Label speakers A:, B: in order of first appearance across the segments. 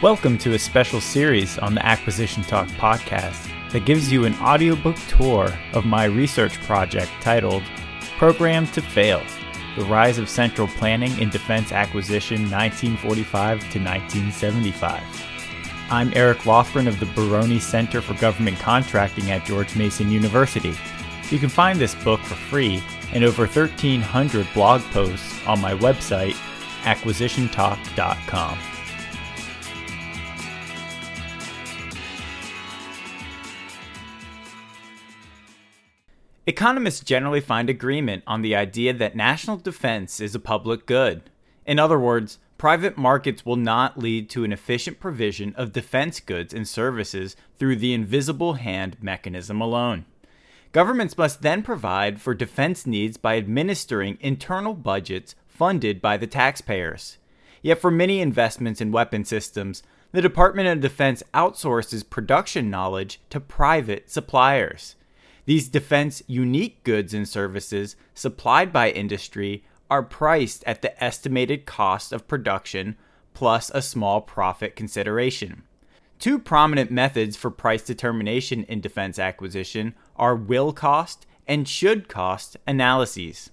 A: Welcome to a special series on the Acquisition Talk podcast that gives you an audiobook tour of my research project titled Program to Fail The Rise of Central Planning in Defense Acquisition 1945 to 1975. I'm Eric Lofgren of the Baroni Center for Government Contracting at George Mason University. You can find this book for free and over 1,300 blog posts on my website, acquisitiontalk.com. Economists generally find agreement on the idea that national defense is a public good. In other words, private markets will not lead to an efficient provision of defense goods and services through the invisible hand mechanism alone. Governments must then provide for defense needs by administering internal budgets funded by the taxpayers. Yet, for many investments in weapon systems, the Department of Defense outsources production knowledge to private suppliers. These defense unique goods and services supplied by industry are priced at the estimated cost of production plus a small profit consideration. Two prominent methods for price determination in defense acquisition are will cost and should cost analyses.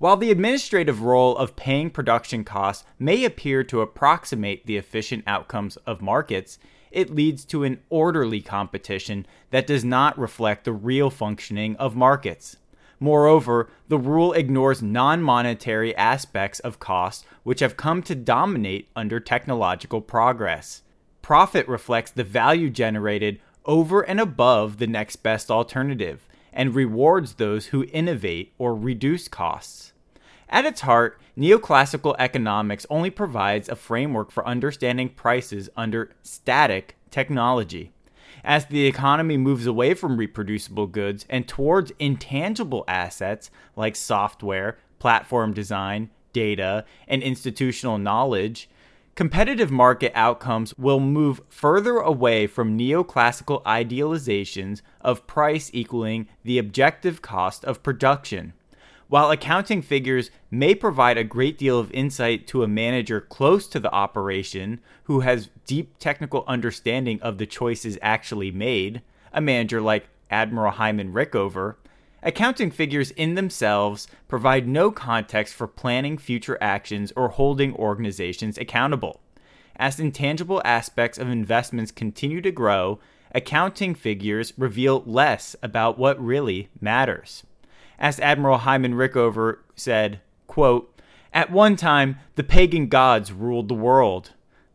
A: While the administrative role of paying production costs may appear to approximate the efficient outcomes of markets, it leads to an orderly competition that does not reflect the real functioning of markets. Moreover, the rule ignores non monetary aspects of cost which have come to dominate under technological progress. Profit reflects the value generated over and above the next best alternative and rewards those who innovate or reduce costs. At its heart, neoclassical economics only provides a framework for understanding prices under static technology. As the economy moves away from reproducible goods and towards intangible assets like software, platform design, data, and institutional knowledge, competitive market outcomes will move further away from neoclassical idealizations of price equaling the objective cost of production. While accounting figures may provide a great deal of insight to a manager close to the operation who has deep technical understanding of the choices actually made, a manager like Admiral Hyman Rickover, accounting figures in themselves provide no context for planning future actions or holding organizations accountable. As intangible aspects of investments continue to grow, accounting figures reveal less about what really matters as Admiral Hyman Rickover said, quote, At one time, the pagan gods ruled the world.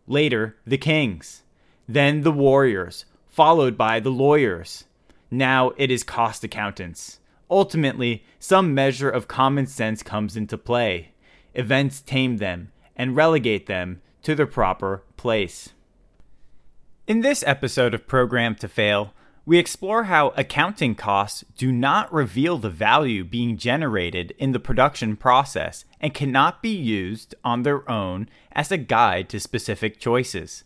A: Later, the kings. Then the warriors, followed by the lawyers. Now it is cost accountants. Ultimately, some measure of common sense comes into play. Events tame them and relegate them to their proper place. In this episode of Program to Fail, we explore how accounting costs do not reveal the value being generated in the production process and cannot be used on their own as a guide to specific choices.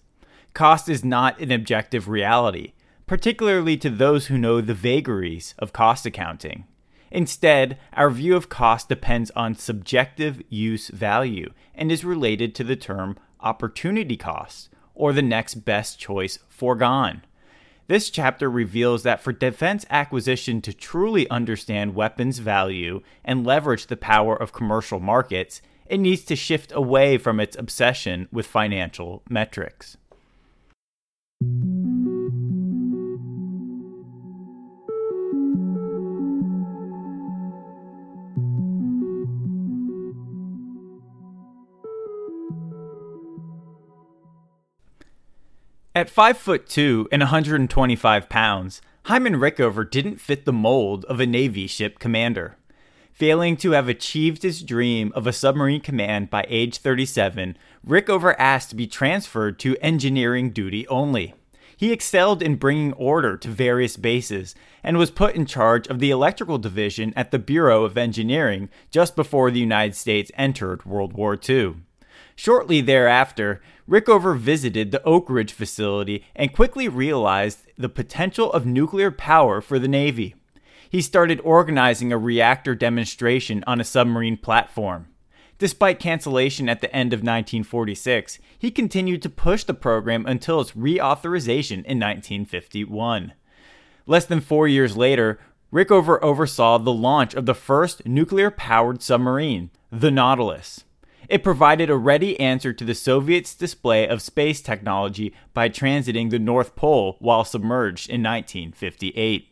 A: Cost is not an objective reality, particularly to those who know the vagaries of cost accounting. Instead, our view of cost depends on subjective use value and is related to the term opportunity cost, or the next best choice foregone. This chapter reveals that for defense acquisition to truly understand weapons value and leverage the power of commercial markets, it needs to shift away from its obsession with financial metrics. At 5 foot 2 and 125 pounds, Hyman Rickover didn't fit the mold of a Navy ship commander. Failing to have achieved his dream of a submarine command by age 37, Rickover asked to be transferred to engineering duty only. He excelled in bringing order to various bases and was put in charge of the electrical division at the Bureau of Engineering just before the United States entered World War II. Shortly thereafter, Rickover visited the Oak Ridge facility and quickly realized the potential of nuclear power for the Navy. He started organizing a reactor demonstration on a submarine platform. Despite cancellation at the end of 1946, he continued to push the program until its reauthorization in 1951. Less than four years later, Rickover oversaw the launch of the first nuclear powered submarine, the Nautilus. It provided a ready answer to the Soviets' display of space technology by transiting the North Pole while submerged in 1958.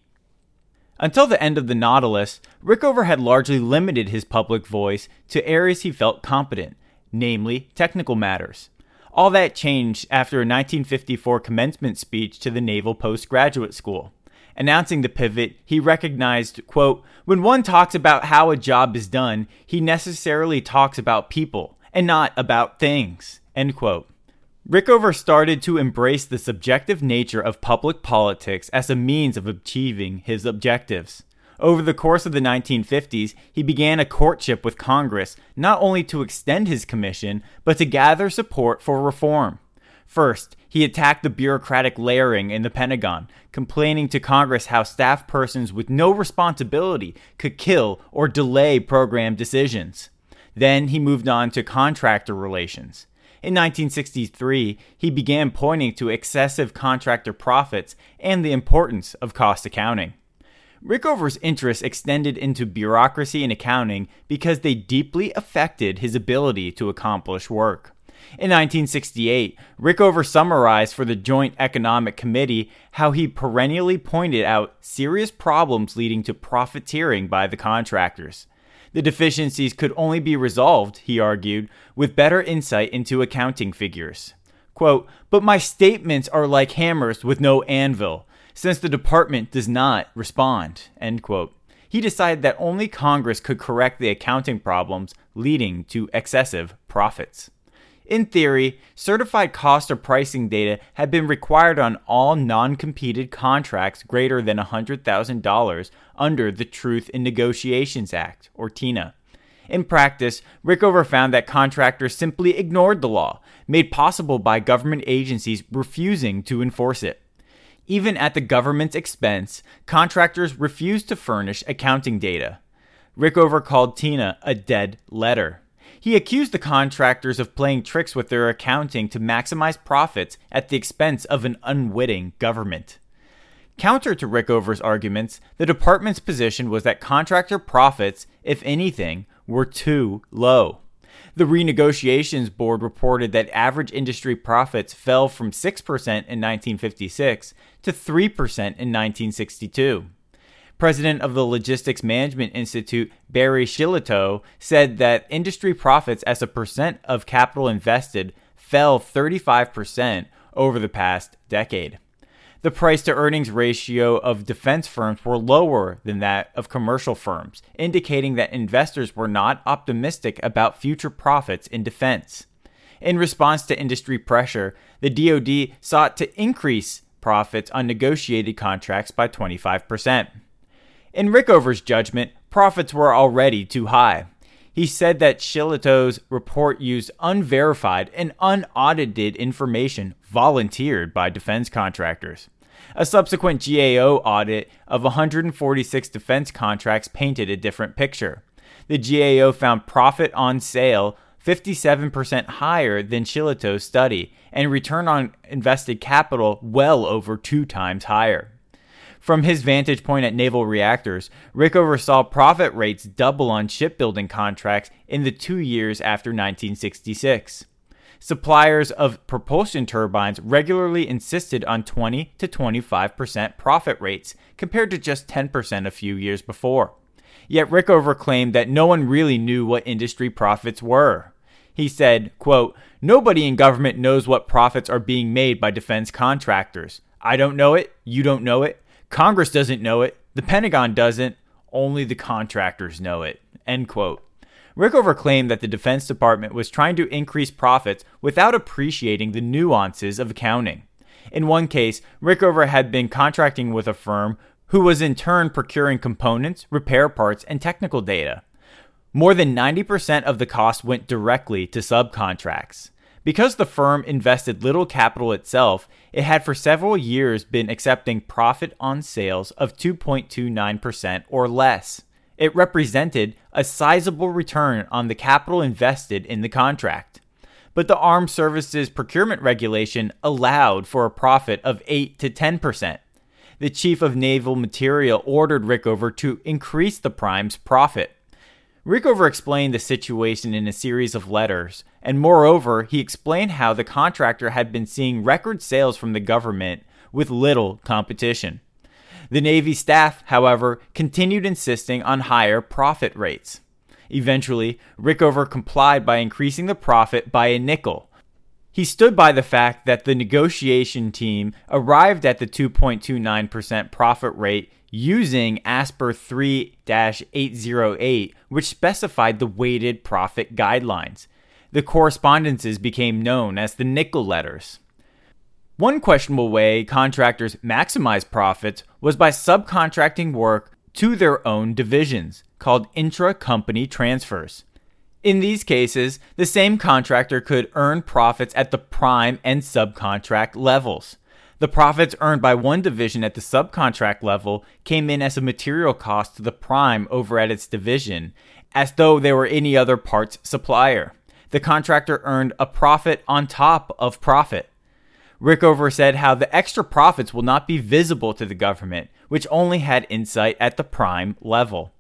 A: Until the end of the Nautilus, Rickover had largely limited his public voice to areas he felt competent, namely technical matters. All that changed after a 1954 commencement speech to the Naval Postgraduate School. Announcing the pivot, he recognized, quote, when one talks about how a job is done, he necessarily talks about people and not about things, end quote. Rickover started to embrace the subjective nature of public politics as a means of achieving his objectives. Over the course of the 1950s, he began a courtship with Congress not only to extend his commission, but to gather support for reform. First, he attacked the bureaucratic layering in the Pentagon, complaining to Congress how staff persons with no responsibility could kill or delay program decisions. Then he moved on to contractor relations. In 1963, he began pointing to excessive contractor profits and the importance of cost accounting. Rickover's interests extended into bureaucracy and accounting because they deeply affected his ability to accomplish work. In 1968, Rickover summarized for the Joint Economic Committee how he perennially pointed out serious problems leading to profiteering by the contractors. The deficiencies could only be resolved, he argued, with better insight into accounting figures. Quote, but my statements are like hammers with no anvil, since the department does not respond. End quote. He decided that only Congress could correct the accounting problems leading to excessive profits. In theory, certified cost or pricing data had been required on all non competed contracts greater than $100,000 under the Truth in Negotiations Act, or TINA. In practice, Rickover found that contractors simply ignored the law, made possible by government agencies refusing to enforce it. Even at the government's expense, contractors refused to furnish accounting data. Rickover called TINA a dead letter. He accused the contractors of playing tricks with their accounting to maximize profits at the expense of an unwitting government. Counter to Rickover's arguments, the department's position was that contractor profits, if anything, were too low. The renegotiations board reported that average industry profits fell from 6% in 1956 to 3% in 1962 president of the Logistics Management Institute, Barry Shillito, said that industry profits as a percent of capital invested fell 35% over the past decade. The price to earnings ratio of defense firms were lower than that of commercial firms, indicating that investors were not optimistic about future profits in defense. In response to industry pressure, the DoD sought to increase profits on negotiated contracts by 25%. In Rickover's judgment, profits were already too high. He said that Shillito's report used unverified and unaudited information volunteered by defense contractors. A subsequent GAO audit of 146 defense contracts painted a different picture. The GAO found profit on sale 57% higher than Shillito's study and return on invested capital well over two times higher. From his vantage point at naval reactors, Rickover saw profit rates double on shipbuilding contracts in the two years after 1966. Suppliers of propulsion turbines regularly insisted on 20 to 25% profit rates compared to just 10% a few years before. Yet Rickover claimed that no one really knew what industry profits were. He said, quote, Nobody in government knows what profits are being made by defense contractors. I don't know it, you don't know it, Congress doesn't know it. The Pentagon doesn't. Only the contractors know it. End quote. Rickover claimed that the Defense Department was trying to increase profits without appreciating the nuances of accounting. In one case, Rickover had been contracting with a firm who was in turn procuring components, repair parts, and technical data. More than 90% of the cost went directly to subcontracts. Because the firm invested little capital itself, it had for several years been accepting profit on sales of 2.29% or less. It represented a sizable return on the capital invested in the contract. But the Armed Services Procurement Regulation allowed for a profit of 8 to 10%. The Chief of Naval Material ordered Rickover to increase the prime's profit. Rickover explained the situation in a series of letters, and moreover, he explained how the contractor had been seeing record sales from the government with little competition. The Navy staff, however, continued insisting on higher profit rates. Eventually, Rickover complied by increasing the profit by a nickel. He stood by the fact that the negotiation team arrived at the 2.29% profit rate using ASPR 3 808, which specified the weighted profit guidelines. The correspondences became known as the nickel letters. One questionable way contractors maximize profits was by subcontracting work to their own divisions, called intra company transfers. In these cases, the same contractor could earn profits at the prime and subcontract levels. The profits earned by one division at the subcontract level came in as a material cost to the prime over at its division, as though they were any other parts supplier. The contractor earned a profit on top of profit. Rickover said how the extra profits will not be visible to the government, which only had insight at the prime level.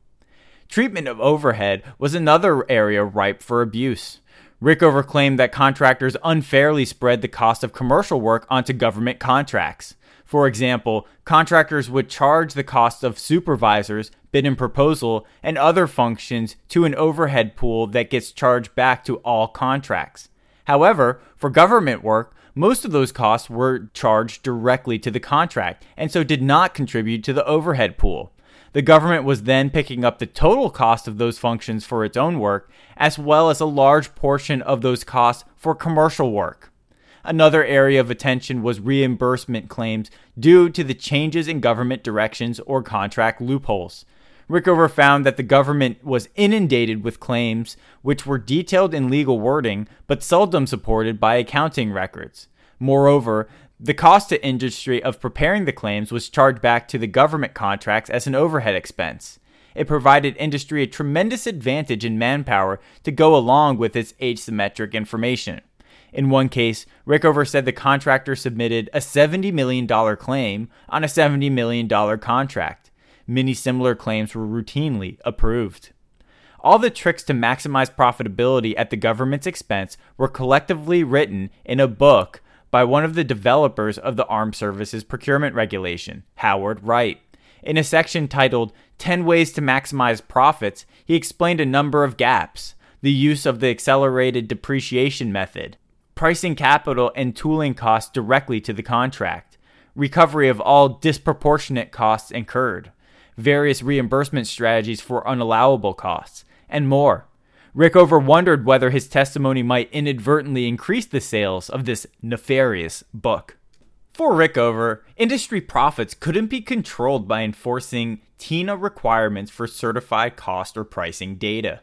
A: Treatment of overhead was another area ripe for abuse. Rickover claimed that contractors unfairly spread the cost of commercial work onto government contracts. For example, contractors would charge the cost of supervisors, bid and proposal, and other functions to an overhead pool that gets charged back to all contracts. However, for government work, most of those costs were charged directly to the contract and so did not contribute to the overhead pool. The government was then picking up the total cost of those functions for its own work, as well as a large portion of those costs for commercial work. Another area of attention was reimbursement claims due to the changes in government directions or contract loopholes. Rickover found that the government was inundated with claims which were detailed in legal wording but seldom supported by accounting records. Moreover, the cost to industry of preparing the claims was charged back to the government contracts as an overhead expense. It provided industry a tremendous advantage in manpower to go along with its asymmetric information. In one case, Rickover said the contractor submitted a $70 million claim on a $70 million contract. Many similar claims were routinely approved. All the tricks to maximize profitability at the government's expense were collectively written in a book by one of the developers of the Armed Services Procurement Regulation, Howard Wright. In a section titled 10 Ways to Maximize Profits, he explained a number of gaps the use of the accelerated depreciation method, pricing capital and tooling costs directly to the contract, recovery of all disproportionate costs incurred, various reimbursement strategies for unallowable costs, and more. Rickover wondered whether his testimony might inadvertently increase the sales of this nefarious book. For Rickover, industry profits couldn't be controlled by enforcing TINA requirements for certified cost or pricing data.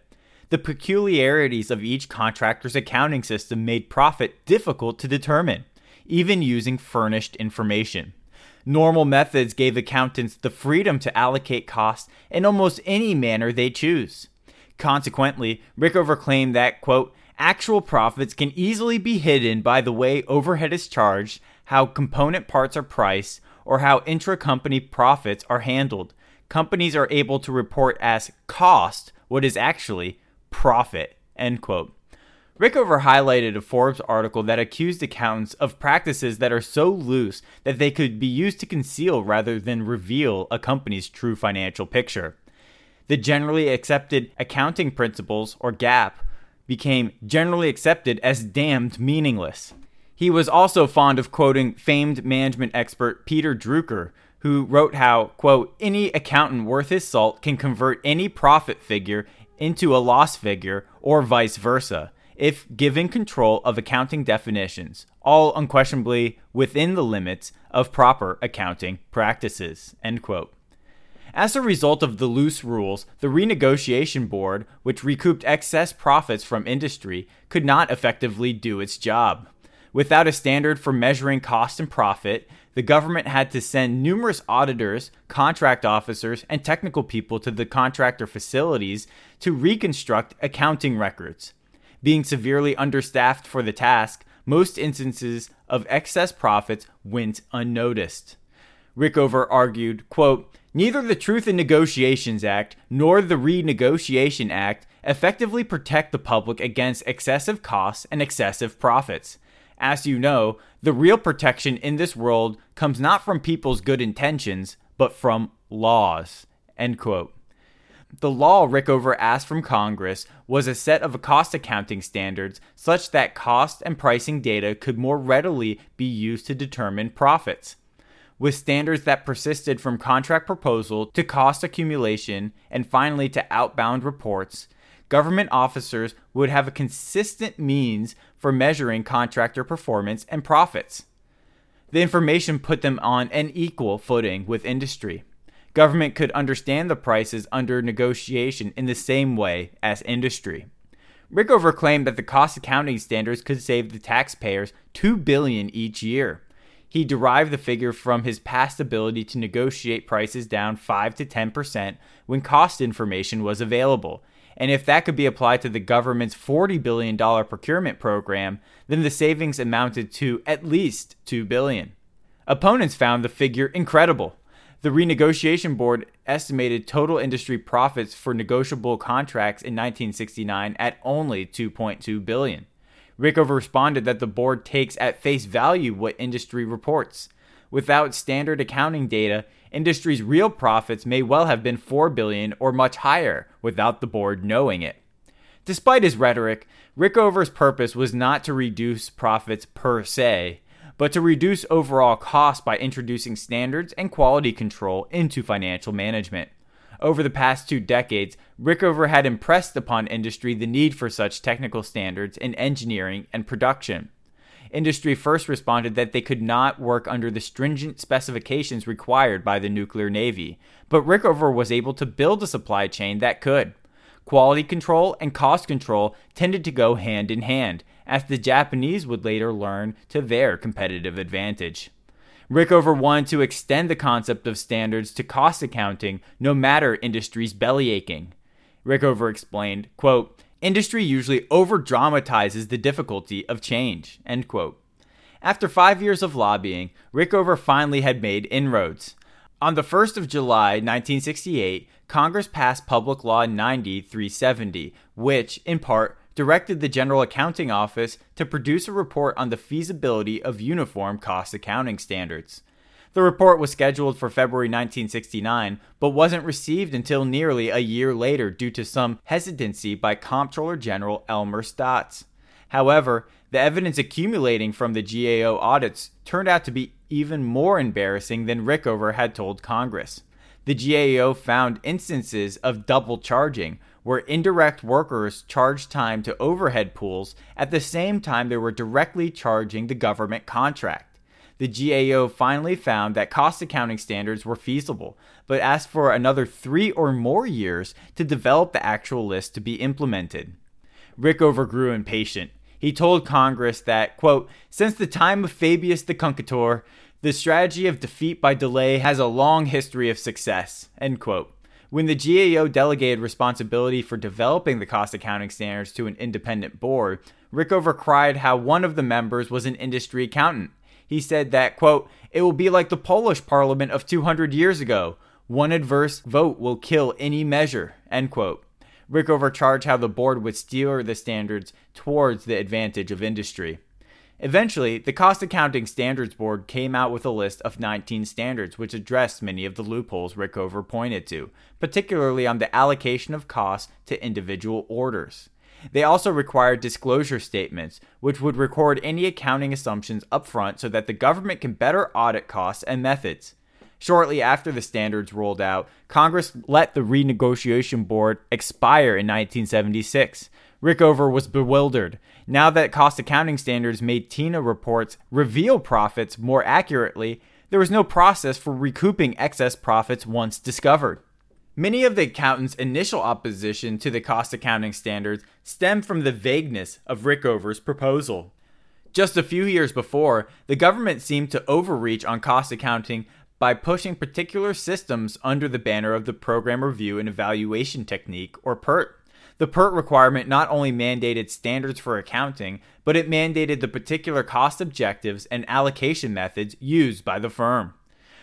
A: The peculiarities of each contractor's accounting system made profit difficult to determine, even using furnished information. Normal methods gave accountants the freedom to allocate costs in almost any manner they choose. Consequently, Rickover claimed that, quote, actual profits can easily be hidden by the way overhead is charged, how component parts are priced, or how intra-company profits are handled. Companies are able to report as cost what is actually profit, end quote. Rickover highlighted a Forbes article that accused accountants of practices that are so loose that they could be used to conceal rather than reveal a company's true financial picture. The generally accepted accounting principles, or GAAP, became generally accepted as damned meaningless. He was also fond of quoting famed management expert Peter Drucker, who wrote how, quote, any accountant worth his salt can convert any profit figure into a loss figure or vice versa if given control of accounting definitions, all unquestionably within the limits of proper accounting practices. End quote. As a result of the loose rules, the renegotiation board, which recouped excess profits from industry, could not effectively do its job. Without a standard for measuring cost and profit, the government had to send numerous auditors, contract officers, and technical people to the contractor facilities to reconstruct accounting records. Being severely understaffed for the task, most instances of excess profits went unnoticed. Rickover argued, quote, Neither the Truth in Negotiations Act nor the Renegotiation Act effectively protect the public against excessive costs and excessive profits. As you know, the real protection in this world comes not from people's good intentions, but from laws. End quote. The law Rickover asked from Congress was a set of cost accounting standards such that cost and pricing data could more readily be used to determine profits. With standards that persisted from contract proposal to cost accumulation and finally to outbound reports, government officers would have a consistent means for measuring contractor performance and profits. The information put them on an equal footing with industry. Government could understand the prices under negotiation in the same way as industry. Rickover claimed that the cost accounting standards could save the taxpayers 2 billion each year. He derived the figure from his past ability to negotiate prices down 5 to 10% when cost information was available and if that could be applied to the government's $40 billion procurement program, then the savings amounted to at least 2 billion. Opponents found the figure incredible. The renegotiation board estimated total industry profits for negotiable contracts in 1969 at only 2.2 billion. Rickover responded that the board takes at face value what industry reports. Without standard accounting data, industry's real profits may well have been 4 billion or much higher without the board knowing it. Despite his rhetoric, Rickover's purpose was not to reduce profits per se, but to reduce overall costs by introducing standards and quality control into financial management. Over the past two decades, Rickover had impressed upon industry the need for such technical standards in engineering and production industry first responded that they could not work under the stringent specifications required by the nuclear navy, but Rickover was able to build a supply chain that could. Quality control and cost control tended to go hand in hand, as the Japanese would later learn to their competitive advantage. Rickover wanted to extend the concept of standards to cost accounting no matter industry's belly aching. Rickover explained, quote, Industry usually over dramatizes the difficulty of change. End quote. After five years of lobbying, Rickover finally had made inroads. On the 1st of July 1968, Congress passed Public Law 90-370, which, in part, directed the General Accounting Office to produce a report on the feasibility of uniform cost accounting standards. The report was scheduled for February 1969, but wasn't received until nearly a year later due to some hesitancy by Comptroller General Elmer Staats. However, the evidence accumulating from the GAO audits turned out to be even more embarrassing than Rickover had told Congress. The GAO found instances of double charging, where indirect workers charged time to overhead pools at the same time they were directly charging the government contract the GAO finally found that cost accounting standards were feasible, but asked for another three or more years to develop the actual list to be implemented. Rickover grew impatient. He told Congress that, quote, since the time of Fabius the Cunctator, the strategy of defeat by delay has a long history of success, end quote. When the GAO delegated responsibility for developing the cost accounting standards to an independent board, Rickover cried how one of the members was an industry accountant he said that, quote, it will be like the Polish parliament of 200 years ago. One adverse vote will kill any measure, end quote. Rickover charged how the board would steer the standards towards the advantage of industry. Eventually, the Cost Accounting Standards Board came out with a list of 19 standards which addressed many of the loopholes Rickover pointed to, particularly on the allocation of costs to individual orders. They also required disclosure statements, which would record any accounting assumptions upfront so that the government can better audit costs and methods. Shortly after the standards rolled out, Congress let the renegotiation board expire in 1976. Rickover was bewildered. Now that cost accounting standards made TINA reports reveal profits more accurately, there was no process for recouping excess profits once discovered. Many of the accountants' initial opposition to the cost accounting standards stemmed from the vagueness of Rickover's proposal. Just a few years before, the government seemed to overreach on cost accounting by pushing particular systems under the banner of the Program Review and Evaluation Technique, or PERT. The PERT requirement not only mandated standards for accounting, but it mandated the particular cost objectives and allocation methods used by the firm.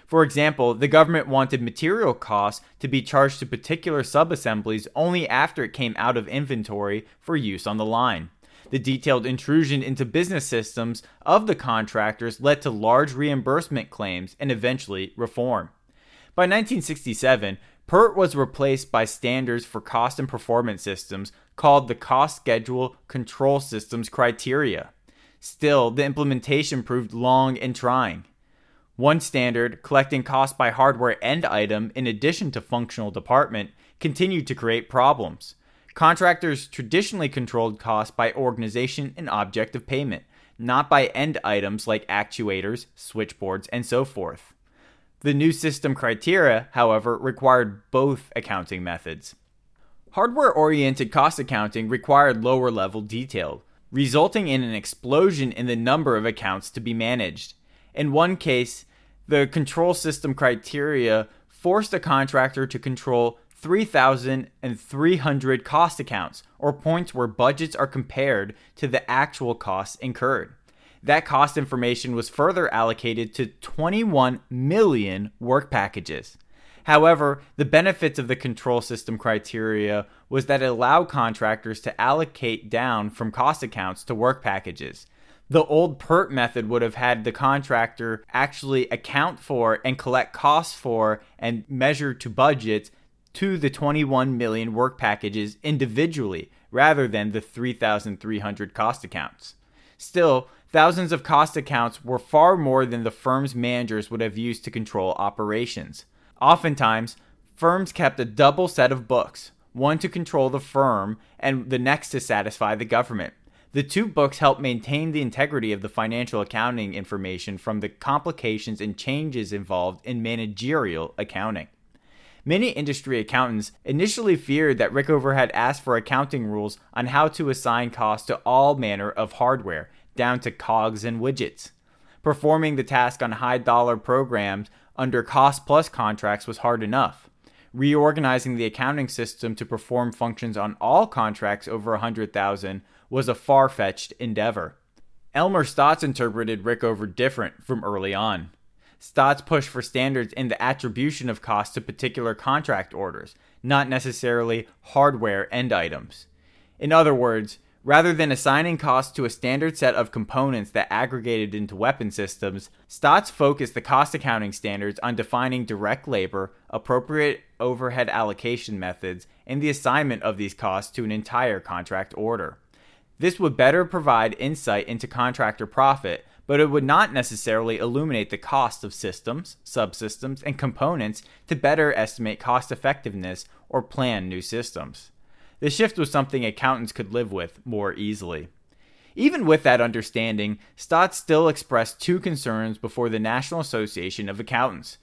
A: For example, the government wanted material costs to be charged to particular subassemblies only after it came out of inventory for use on the line. The detailed intrusion into business systems of the contractors led to large reimbursement claims and eventually reform. By 1967, PERT was replaced by standards for cost and performance systems called the Cost Schedule Control Systems Criteria. Still, the implementation proved long and trying. One standard, collecting cost by hardware end item in addition to functional department, continued to create problems. Contractors traditionally controlled cost by organization and object of payment, not by end items like actuators, switchboards, and so forth. The new system criteria, however, required both accounting methods. Hardware oriented cost accounting required lower level detail, resulting in an explosion in the number of accounts to be managed. In one case, the control system criteria forced a contractor to control 3,300 cost accounts, or points where budgets are compared to the actual costs incurred. That cost information was further allocated to 21 million work packages. However, the benefits of the control system criteria was that it allowed contractors to allocate down from cost accounts to work packages. The old PERT method would have had the contractor actually account for and collect costs for and measure to budgets to the 21 million work packages individually rather than the 3,300 cost accounts. Still, thousands of cost accounts were far more than the firm's managers would have used to control operations. Oftentimes, firms kept a double set of books, one to control the firm and the next to satisfy the government. The two books help maintain the integrity of the financial accounting information from the complications and changes involved in managerial accounting. Many industry accountants initially feared that Rickover had asked for accounting rules on how to assign costs to all manner of hardware, down to cogs and widgets. Performing the task on high dollar programs under cost plus contracts was hard enough. Reorganizing the accounting system to perform functions on all contracts over 100,000 was a far-fetched endeavor. Elmer Staats interpreted Rickover different from early on. Staats pushed for standards in the attribution of costs to particular contract orders, not necessarily hardware end items. In other words, rather than assigning costs to a standard set of components that aggregated into weapon systems, Staats focused the cost accounting standards on defining direct labor, appropriate overhead allocation methods, and the assignment of these costs to an entire contract order. This would better provide insight into contractor profit but it would not necessarily illuminate the cost of systems, subsystems, and components to better estimate cost effectiveness or plan new systems. The shift was something accountants could live with more easily. Even with that understanding, Staats still expressed two concerns before the National Association of Accountants.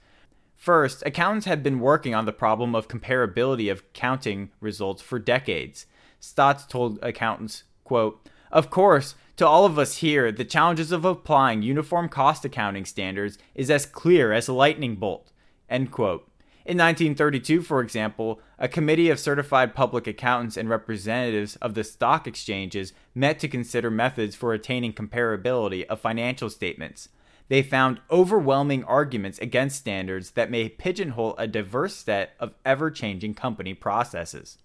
A: First, accountants had been working on the problem of comparability of accounting results for decades. Staats told accountants, quote, Of course, to all of us here, the challenges of applying uniform cost accounting standards is as clear as a lightning bolt. End quote. In 1932, for example, a committee of certified public accountants and representatives of the stock exchanges met to consider methods for attaining comparability of financial statements. They found overwhelming arguments against standards that may pigeonhole a diverse set of ever changing company processes.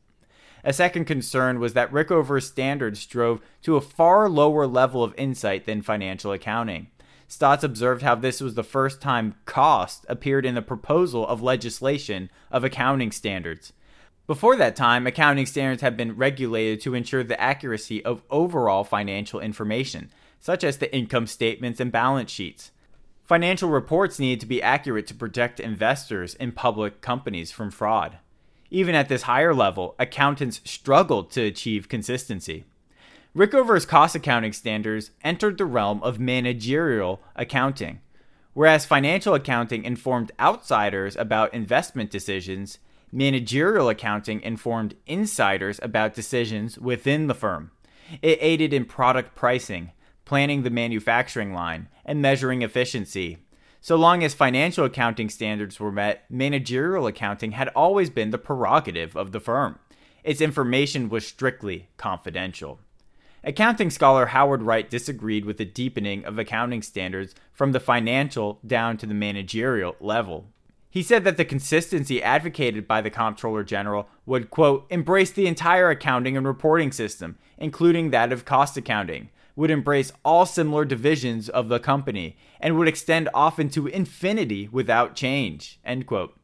A: A second concern was that Rickover's standards drove to a far lower level of insight than financial accounting. Staats observed how this was the first time cost appeared in the proposal of legislation of accounting standards. Before that time, accounting standards had been regulated to ensure the accuracy of overall financial information, such as the income statements and balance sheets. Financial reports needed to be accurate to protect investors in public companies from fraud. Even at this higher level, accountants struggled to achieve consistency. Rickover's cost accounting standards entered the realm of managerial accounting. Whereas financial accounting informed outsiders about investment decisions, managerial accounting informed insiders about decisions within the firm. It aided in product pricing, planning the manufacturing line, and measuring efficiency. So long as financial accounting standards were met, managerial accounting had always been the prerogative of the firm. Its information was strictly confidential. Accounting scholar Howard Wright disagreed with the deepening of accounting standards from the financial down to the managerial level. He said that the consistency advocated by the Comptroller General would, quote, embrace the entire accounting and reporting system, including that of cost accounting, would embrace all similar divisions of the company, and would extend often to infinity without change, end quote.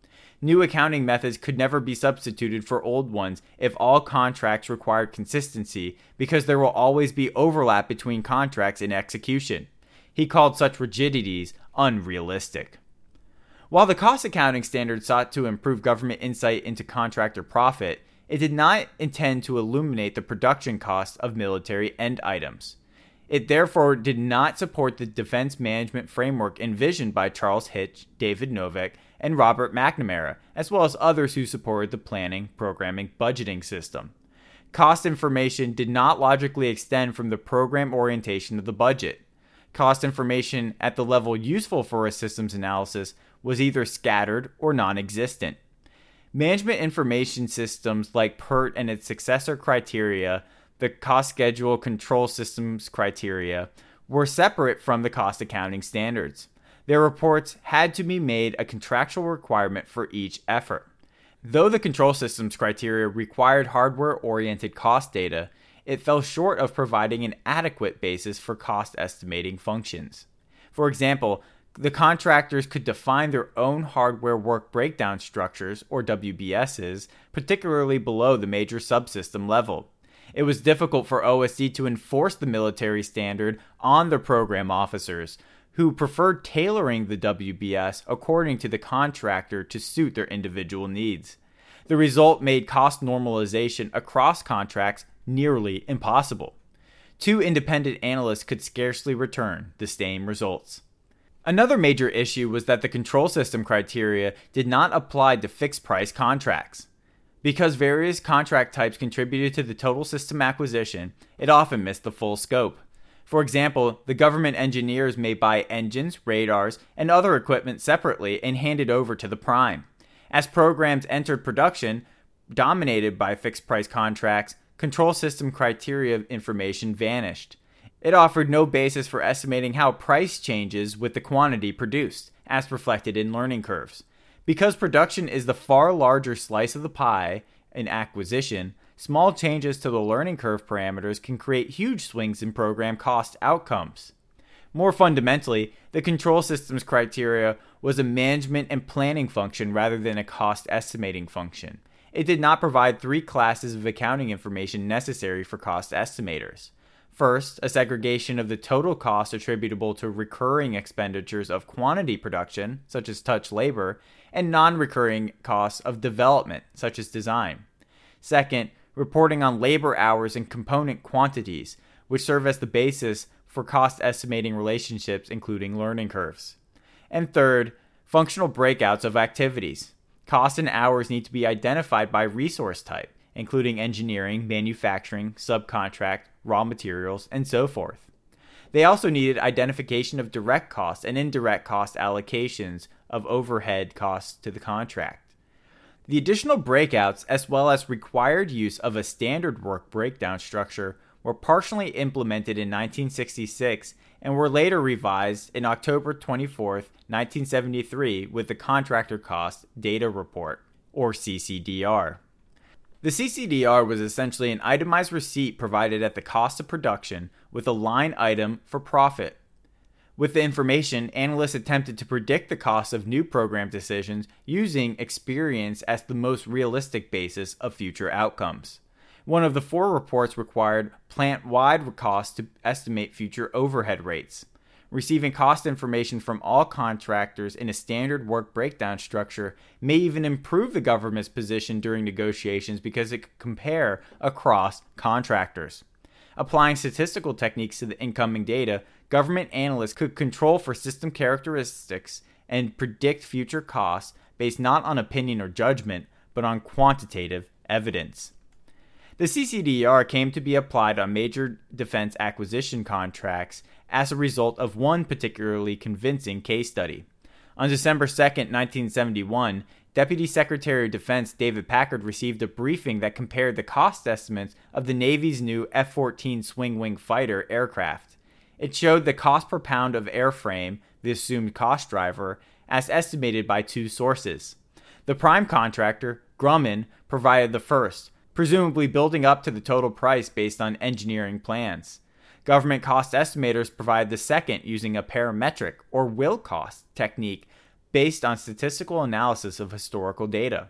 A: New accounting methods could never be substituted for old ones if all contracts required consistency, because there will always be overlap between contracts in execution. He called such rigidities unrealistic. While the cost accounting standard sought to improve government insight into contractor profit, it did not intend to illuminate the production costs of military end items. It therefore did not support the defense management framework envisioned by Charles Hitch, David Novick, and Robert McNamara, as well as others who supported the planning, programming, budgeting system. Cost information did not logically extend from the program orientation of the budget. Cost information at the level useful for a systems analysis was either scattered or non existent. Management information systems like PERT and its successor criteria, the cost schedule control systems criteria, were separate from the cost accounting standards. Their reports had to be made a contractual requirement for each effort. Though the control systems criteria required hardware oriented cost data, it fell short of providing an adequate basis for cost estimating functions. For example, the contractors could define their own hardware work breakdown structures, or WBSs, particularly below the major subsystem level. It was difficult for OSD to enforce the military standard on the program officers, who preferred tailoring the WBS according to the contractor to suit their individual needs. The result made cost normalization across contracts nearly impossible. Two independent analysts could scarcely return the same results. Another major issue was that the control system criteria did not apply to fixed price contracts. Because various contract types contributed to the total system acquisition, it often missed the full scope. For example, the government engineers may buy engines, radars, and other equipment separately and hand it over to the prime. As programs entered production, dominated by fixed price contracts, control system criteria information vanished. It offered no basis for estimating how price changes with the quantity produced, as reflected in learning curves. Because production is the far larger slice of the pie in acquisition, small changes to the learning curve parameters can create huge swings in program cost outcomes. More fundamentally, the control systems criteria was a management and planning function rather than a cost estimating function. It did not provide three classes of accounting information necessary for cost estimators. First, a segregation of the total cost attributable to recurring expenditures of quantity production, such as touch labor, and non recurring costs of development, such as design. Second, reporting on labor hours and component quantities, which serve as the basis for cost estimating relationships, including learning curves. And third, functional breakouts of activities. Costs and hours need to be identified by resource type, including engineering, manufacturing, subcontract, raw materials, and so forth. They also needed identification of direct costs and indirect cost allocations of overhead costs to the contract. The additional breakouts, as well as required use of a standard work breakdown structure, were partially implemented in 1966 and were later revised in October 24, 1973, with the Contractor Cost Data Report, or CCDR. The CCDR was essentially an itemized receipt provided at the cost of production with a line item for profit. With the information, analysts attempted to predict the cost of new program decisions using experience as the most realistic basis of future outcomes. One of the four reports required plant wide costs to estimate future overhead rates. Receiving cost information from all contractors in a standard work breakdown structure may even improve the government's position during negotiations because it could compare across contractors. Applying statistical techniques to the incoming data, government analysts could control for system characteristics and predict future costs based not on opinion or judgment, but on quantitative evidence. The CCDR came to be applied on major defense acquisition contracts as a result of one particularly convincing case study. On December 2, 1971, Deputy Secretary of Defense David Packard received a briefing that compared the cost estimates of the Navy's new F 14 swing wing fighter aircraft. It showed the cost per pound of airframe, the assumed cost driver, as estimated by two sources. The prime contractor, Grumman, provided the first, presumably building up to the total price based on engineering plans. Government cost estimators provide the second using a parametric or will cost technique based on statistical analysis of historical data.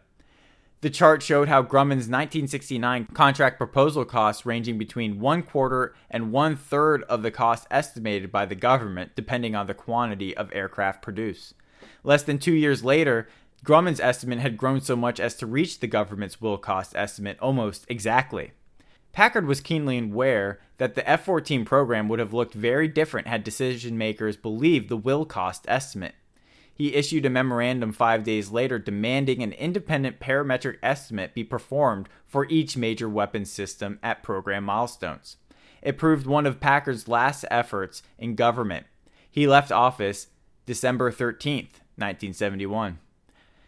A: The chart showed how Grumman's 1969 contract proposal costs ranging between one quarter and one third of the cost estimated by the government, depending on the quantity of aircraft produced. Less than two years later, Grumman's estimate had grown so much as to reach the government's will cost estimate almost exactly. Packard was keenly aware that the F 14 program would have looked very different had decision makers believed the will cost estimate. He issued a memorandum five days later demanding an independent parametric estimate be performed for each major weapons system at program milestones. It proved one of Packard's last efforts in government. He left office December 13, 1971.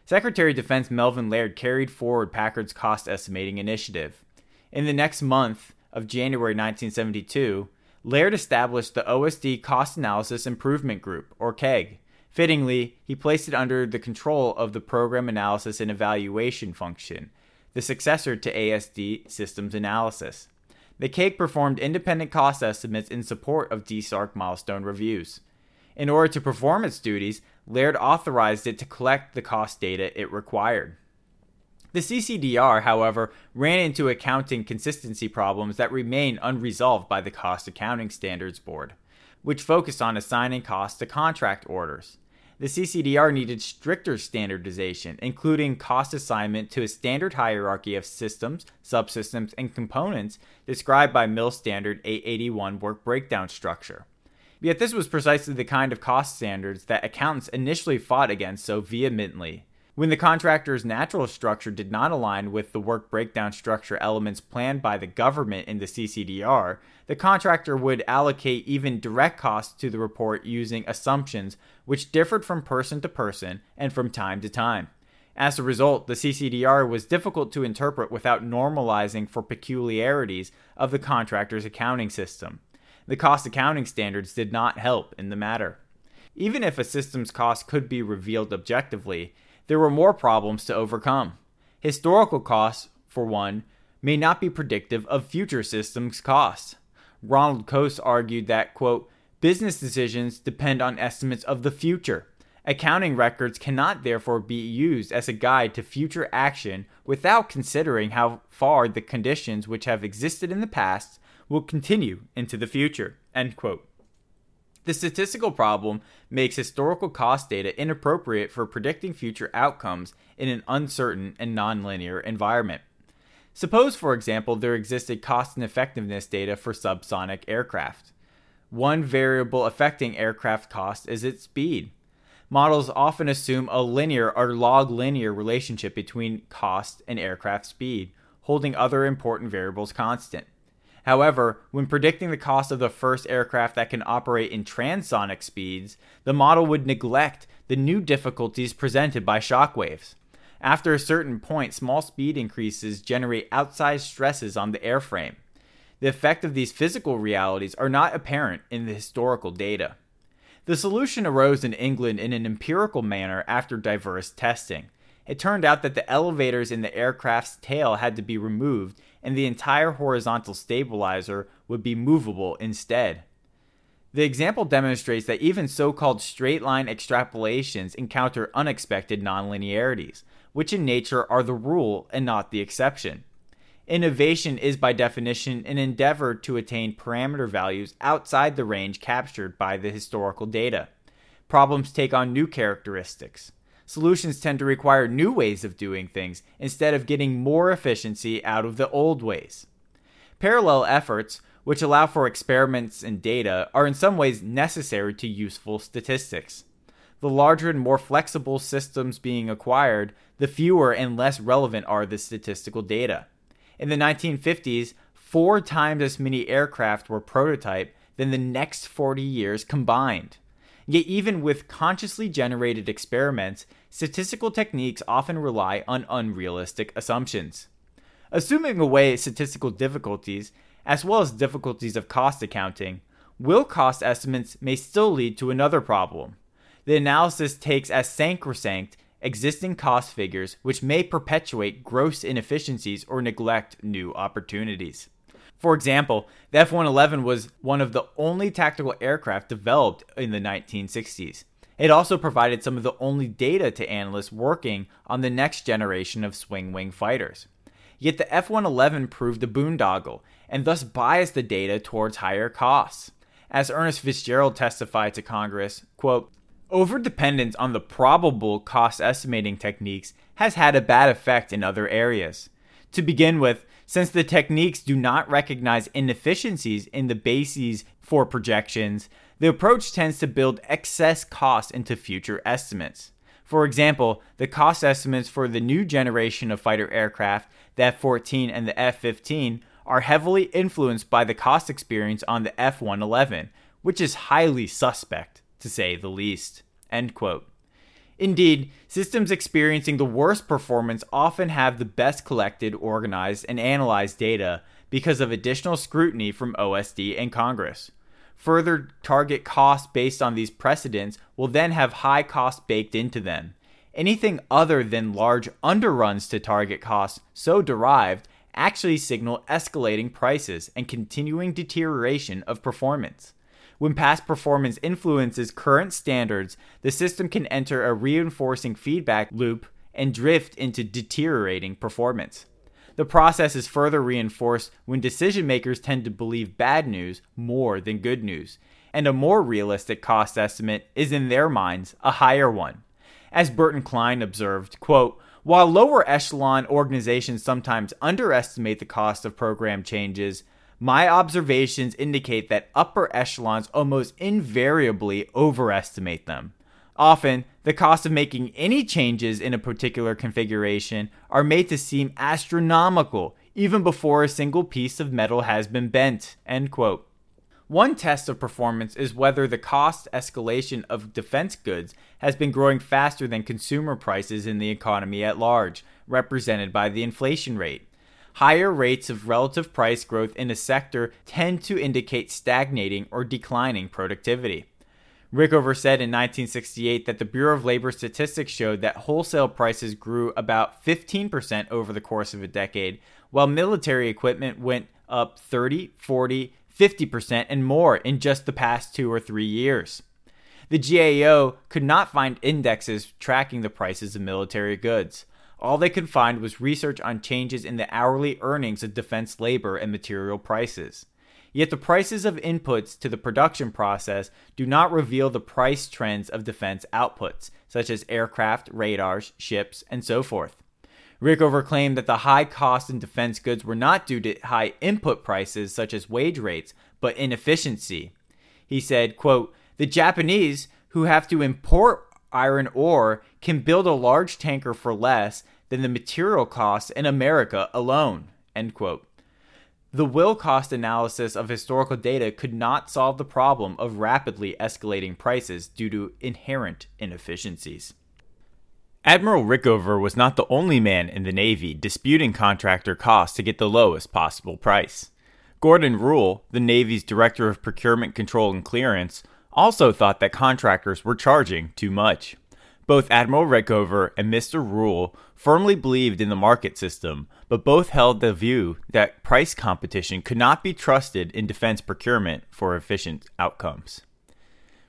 A: Secretary of Defense Melvin Laird carried forward Packard's cost estimating initiative. In the next month of January 1972, Laird established the OSD Cost Analysis Improvement Group, or CAIG. Fittingly, he placed it under the control of the Program Analysis and Evaluation function, the successor to ASD Systems Analysis. The CAIG performed independent cost estimates in support of DSARC milestone reviews. In order to perform its duties, Laird authorized it to collect the cost data it required. The CCDR, however, ran into accounting consistency problems that remain unresolved by the Cost Accounting Standards Board, which focused on assigning costs to contract orders. The CCDR needed stricter standardization, including cost assignment to a standard hierarchy of systems, subsystems, and components described by MIL Standard 881 work breakdown structure. Yet this was precisely the kind of cost standards that accountants initially fought against so vehemently. When the contractor's natural structure did not align with the work breakdown structure elements planned by the government in the CCDR, the contractor would allocate even direct costs to the report using assumptions which differed from person to person and from time to time. As a result, the CCDR was difficult to interpret without normalizing for peculiarities of the contractor's accounting system. The cost accounting standards did not help in the matter. Even if a system's cost could be revealed objectively, there were more problems to overcome. Historical costs, for one, may not be predictive of future systems costs. Ronald Coase argued that, quote, business decisions depend on estimates of the future. Accounting records cannot therefore be used as a guide to future action without considering how far the conditions which have existed in the past will continue into the future. End quote. The statistical problem makes historical cost data inappropriate for predicting future outcomes in an uncertain and nonlinear environment. Suppose, for example, there existed cost and effectiveness data for subsonic aircraft. One variable affecting aircraft cost is its speed. Models often assume a linear or log linear relationship between cost and aircraft speed, holding other important variables constant. However, when predicting the cost of the first aircraft that can operate in transonic speeds, the model would neglect the new difficulties presented by shock waves. After a certain point, small speed increases generate outsized stresses on the airframe. The effect of these physical realities are not apparent in the historical data. The solution arose in England in an empirical manner after diverse testing. It turned out that the elevators in the aircraft's tail had to be removed and the entire horizontal stabilizer would be movable instead. The example demonstrates that even so called straight line extrapolations encounter unexpected nonlinearities, which in nature are the rule and not the exception. Innovation is by definition an endeavor to attain parameter values outside the range captured by the historical data. Problems take on new characteristics solutions tend to require new ways of doing things instead of getting more efficiency out of the old ways. Parallel efforts, which allow for experiments and data, are in some ways necessary to useful statistics. The larger and more flexible systems being acquired, the fewer and less relevant are the statistical data. In the 1950s, four times as many aircraft were prototyped than the next 40 years combined. Yet, even with consciously generated experiments, statistical techniques often rely on unrealistic assumptions. Assuming away statistical difficulties, as well as difficulties of cost accounting, will cost estimates may still lead to another problem. The analysis takes as sacrosanct existing cost figures, which may perpetuate gross inefficiencies or neglect new opportunities. For example, the F 111 was one of the only tactical aircraft developed in the 1960s. It also provided some of the only data to analysts working on the next generation of swing wing fighters. Yet the F 111 proved a boondoggle and thus biased the data towards higher costs. As Ernest Fitzgerald testified to Congress, quote, Overdependence on the probable cost estimating techniques has had a bad effect in other areas. To begin with, since the techniques do not recognize inefficiencies in the bases for projections, the approach tends to build excess costs into future estimates. For example, the cost estimates for the new generation of fighter aircraft, the F 14 and the F 15, are heavily influenced by the cost experience on the F 111, which is highly suspect, to say the least. End quote. Indeed, systems experiencing the worst performance often have the best collected, organized, and analyzed data because of additional scrutiny from OSD and Congress. Further target costs based on these precedents will then have high costs baked into them. Anything other than large underruns to target costs so derived actually signal escalating prices and continuing deterioration of performance. When past performance influences current standards, the system can enter a reinforcing feedback loop and drift into deteriorating performance. The process is further reinforced when decision makers tend to believe bad news more than good news, and a more realistic cost estimate is in their minds a higher one. As Burton Klein observed, quote, while lower echelon organizations sometimes underestimate the cost of program changes, my observations indicate that upper echelons almost invariably overestimate them. Often, the cost of making any changes in a particular configuration are made to seem astronomical even before a single piece of metal has been bent. End quote. One test of performance is whether the cost escalation of defense goods has been growing faster than consumer prices in the economy at large, represented by the inflation rate. Higher rates of relative price growth in a sector tend to indicate stagnating or declining productivity. Rickover said in 1968 that the Bureau of Labor Statistics showed that wholesale prices grew about 15% over the course of a decade, while military equipment went up 30, 40, 50%, and more in just the past two or three years. The GAO could not find indexes tracking the prices of military goods all they could find was research on changes in the hourly earnings of defense labor and material prices. Yet the prices of inputs to the production process do not reveal the price trends of defense outputs, such as aircraft, radars, ships, and so forth. Rickover claimed that the high cost in defense goods were not due to high input prices such as wage rates, but inefficiency. He said, quote, The Japanese, who have to import iron ore, can build a large tanker for less than the material costs in America alone. End quote. The will cost analysis of historical data could not solve the problem of rapidly escalating prices due to inherent inefficiencies. Admiral Rickover was not the only man in the Navy disputing contractor costs to get the lowest possible price. Gordon Rule, the Navy's Director of Procurement Control and Clearance, also thought that contractors were charging too much. Both Admiral Rickover and Mr. Rule firmly believed in the market system, but both held the view that price competition could not be trusted in defense procurement for efficient outcomes.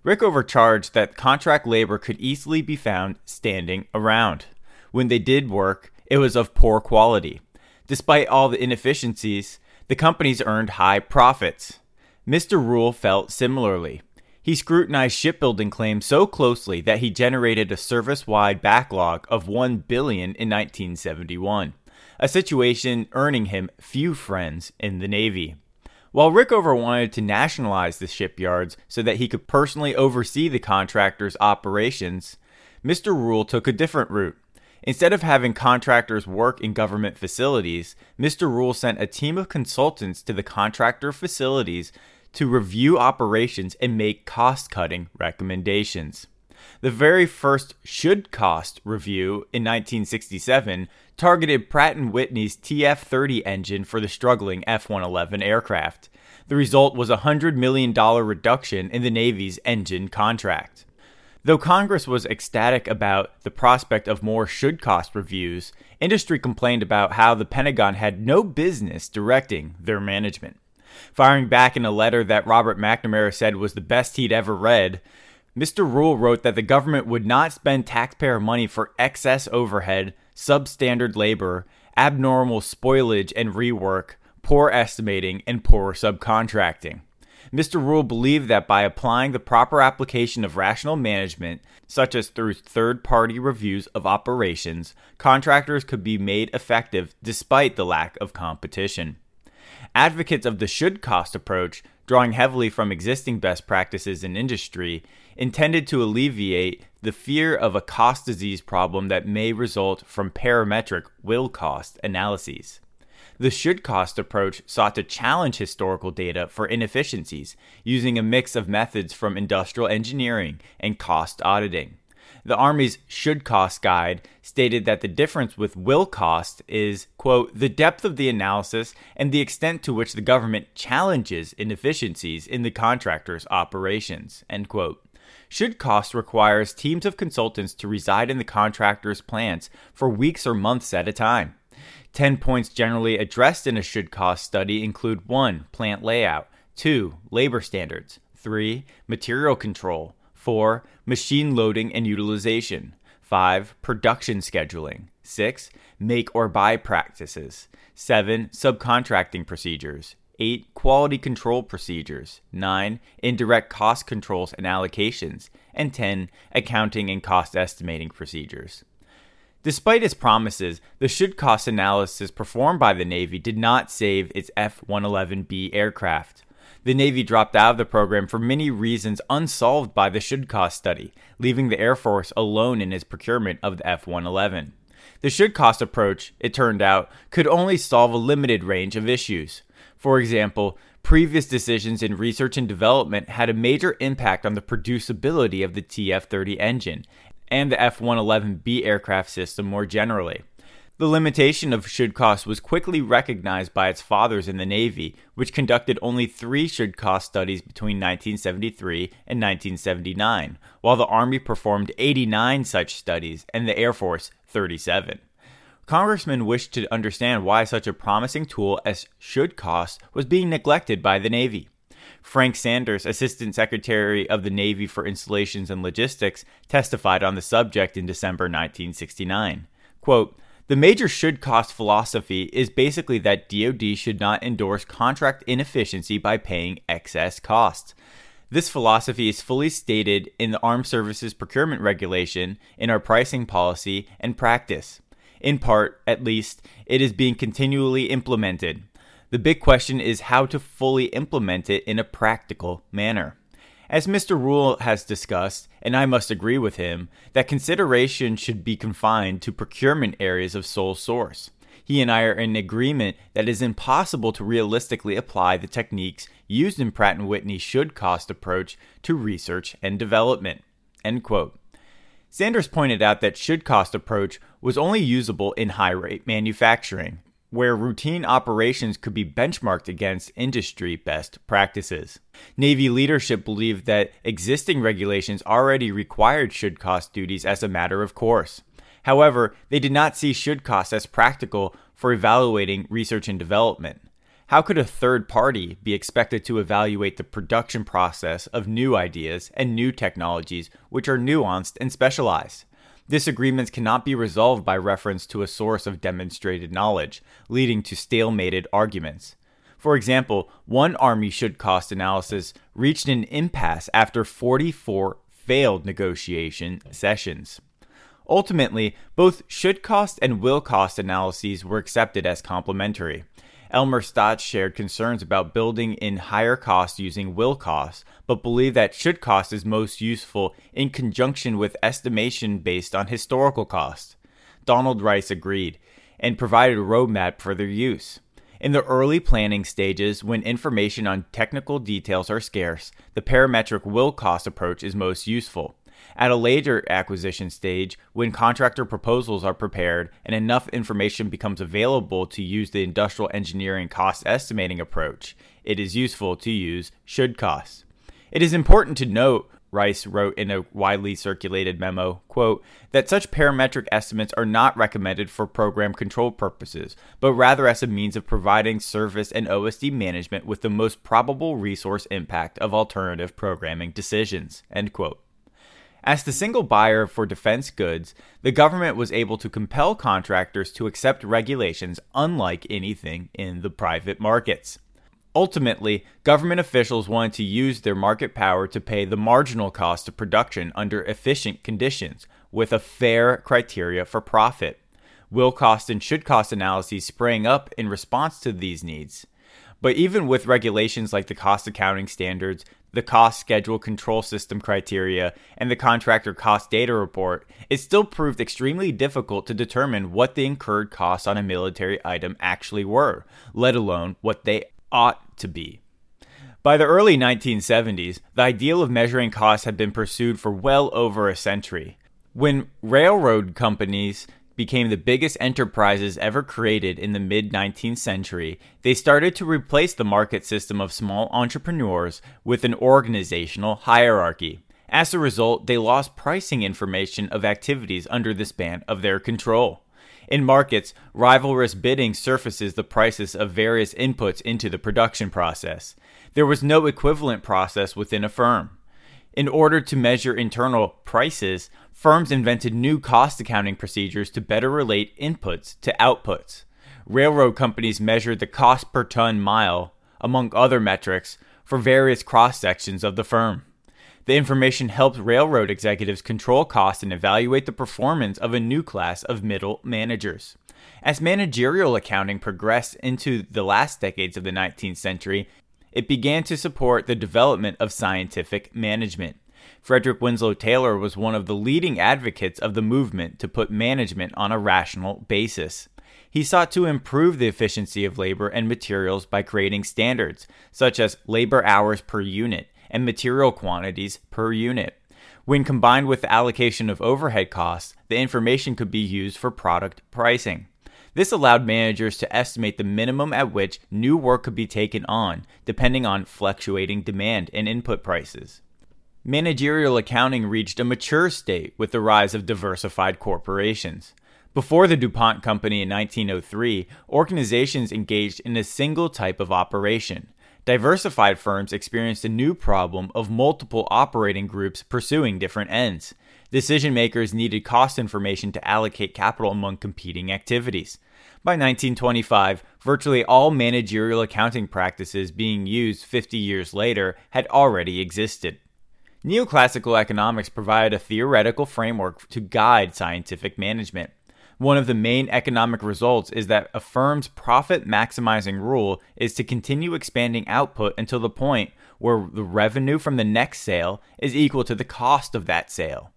A: Rickover charged that contract labor could easily be found standing around. When they did work, it was of poor quality. Despite all the inefficiencies, the companies earned high profits. Mr. Rule felt similarly. He scrutinized shipbuilding claims so closely that he generated a service-wide backlog of 1 billion in 1971, a situation earning him few friends in the Navy. While Rickover wanted to nationalize the shipyards so that he could personally oversee the contractor's operations, Mr. Rule took a different route. Instead of having contractors work in government facilities, Mr. Rule sent a team of consultants to the contractor facilities to review operations and make cost cutting recommendations. The very first should cost review in 1967 targeted Pratt & Whitney's TF-30 engine for the struggling F-111 aircraft. The result was a $100 million reduction in the Navy's engine contract. Though Congress was ecstatic about the prospect of more should cost reviews, industry complained about how the Pentagon had no business directing their management. Firing back in a letter that Robert McNamara said was the best he'd ever read, Mr. Rule wrote that the government would not spend taxpayer money for excess overhead, substandard labor, abnormal spoilage and rework, poor estimating, and poor subcontracting. Mr. Rule believed that by applying the proper application of rational management, such as through third party reviews of operations, contractors could be made effective despite the lack of competition. Advocates of the should cost approach, drawing heavily from existing best practices in industry, intended to alleviate the fear of a cost disease problem that may result from parametric will cost analyses. The should cost approach sought to challenge historical data for inefficiencies using a mix of methods from industrial engineering and cost auditing. The Army's should cost guide stated that the difference with will cost is, quote, the depth of the analysis and the extent to which the government challenges inefficiencies in the contractor's operations, end quote. Should cost requires teams of consultants to reside in the contractor's plants for weeks or months at a time. 10 points generally addressed in a should cost study include 1. Plant layout, 2. Labor standards, 3. Material control, 4. Machine loading and utilization, 5. Production scheduling, 6. Make or buy practices, 7. Subcontracting procedures, 8. Quality control procedures, 9. Indirect cost controls and allocations, and 10. Accounting and cost estimating procedures. Despite its promises, the should cost analysis performed by the Navy did not save its F 111B aircraft. The Navy dropped out of the program for many reasons unsolved by the should cost study, leaving the Air Force alone in its procurement of the F 111. The should cost approach, it turned out, could only solve a limited range of issues. For example, previous decisions in research and development had a major impact on the producibility of the TF 30 engine, and the F 111B aircraft system more generally. The limitation of should cost was quickly recognized by its fathers in the Navy, which conducted only three should cost studies between 1973 and 1979, while the Army performed 89 such studies and the Air Force 37. Congressmen wished to understand why such a promising tool as should cost was being neglected by the Navy. Frank Sanders, Assistant Secretary of the Navy for Installations and Logistics, testified on the subject in December 1969. Quote, the major should cost philosophy is basically that DoD should not endorse contract inefficiency by paying excess costs. This philosophy is fully stated in the Armed Services Procurement Regulation, in our pricing policy and practice. In part, at least, it is being continually implemented. The big question is how to fully implement it in a practical manner. As Mr. Rule has discussed, and I must agree with him, that consideration should be confined to procurement areas of sole source. He and I are in agreement that it is impossible to realistically apply the techniques used in Pratt & Whitney's should cost approach to research and development. End quote. Sanders pointed out that should cost approach was only usable in high rate manufacturing where routine operations could be benchmarked against industry best practices. Navy leadership believed that existing regulations already required should cost duties as a matter of course. However, they did not see should costs as practical for evaluating research and development. How could a third party be expected to evaluate the production process of new ideas and new technologies which are nuanced and specialized? Disagreements cannot be resolved by reference to a source of demonstrated knowledge, leading to stalemated arguments. For example, one Army should cost analysis reached an impasse after 44 failed negotiation sessions. Ultimately, both should cost and will cost analyses were accepted as complementary. Elmer Staats shared concerns about building in higher cost using will cost, but believed that should cost is most useful in conjunction with estimation based on historical cost. Donald Rice agreed and provided a roadmap for their use. In the early planning stages, when information on technical details are scarce, the parametric will cost approach is most useful. At a later acquisition stage, when contractor proposals are prepared and enough information becomes available to use the industrial engineering cost estimating approach, it is useful to use should cost. It is important to note Rice wrote in a widely circulated memo, quote, that such parametric estimates are not recommended for program control purposes, but rather as a means of providing service and OSD management with the most probable resource impact of alternative programming decisions, end quote. As the single buyer for defense goods, the government was able to compel contractors to accept regulations unlike anything in the private markets. Ultimately, government officials wanted to use their market power to pay the marginal cost of production under efficient conditions with a fair criteria for profit. Will cost and should cost analyses sprang up in response to these needs. But even with regulations like the cost accounting standards, the cost schedule control system criteria, and the contractor cost data report, it still proved extremely difficult to determine what the incurred costs on a military item actually were, let alone what they ought to be. By the early 1970s, the ideal of measuring costs had been pursued for well over a century. When railroad companies became the biggest enterprises ever created in the mid 19th century, they started to replace the market system of small entrepreneurs with an organizational hierarchy. As a result, they lost pricing information of activities under the span of their control. In markets, rivalrous bidding surfaces the prices of various inputs into the production process. There was no equivalent process within a firm. In order to measure internal prices, firms invented new cost accounting procedures to better relate inputs to outputs. Railroad companies measured the cost per ton mile, among other metrics, for various cross sections of the firm. The information helped railroad executives control costs and evaluate the performance of a new class of middle managers. As managerial accounting progressed into the last decades of the 19th century, it began to support the development of scientific management. Frederick Winslow Taylor was one of the leading advocates of the movement to put management on a rational basis. He sought to improve the efficiency of labor and materials by creating standards, such as labor hours per unit and material quantities per unit. When combined with the allocation of overhead costs, the information could be used for product pricing. This allowed managers to estimate the minimum at which new work could be taken on, depending on fluctuating demand and input prices. Managerial accounting reached a mature state with the rise of diversified corporations. Before the DuPont Company in 1903, organizations engaged in a single type of operation. Diversified firms experienced a new problem of multiple operating groups pursuing different ends. Decision makers needed cost information to allocate capital among competing activities. By 1925, virtually all managerial accounting practices being used 50 years later had already existed. Neoclassical economics provided a theoretical framework to guide scientific management. One of the main economic results is that a firm's profit maximizing rule is to continue expanding output until the point where the revenue from the next sale is equal to the cost of that sale.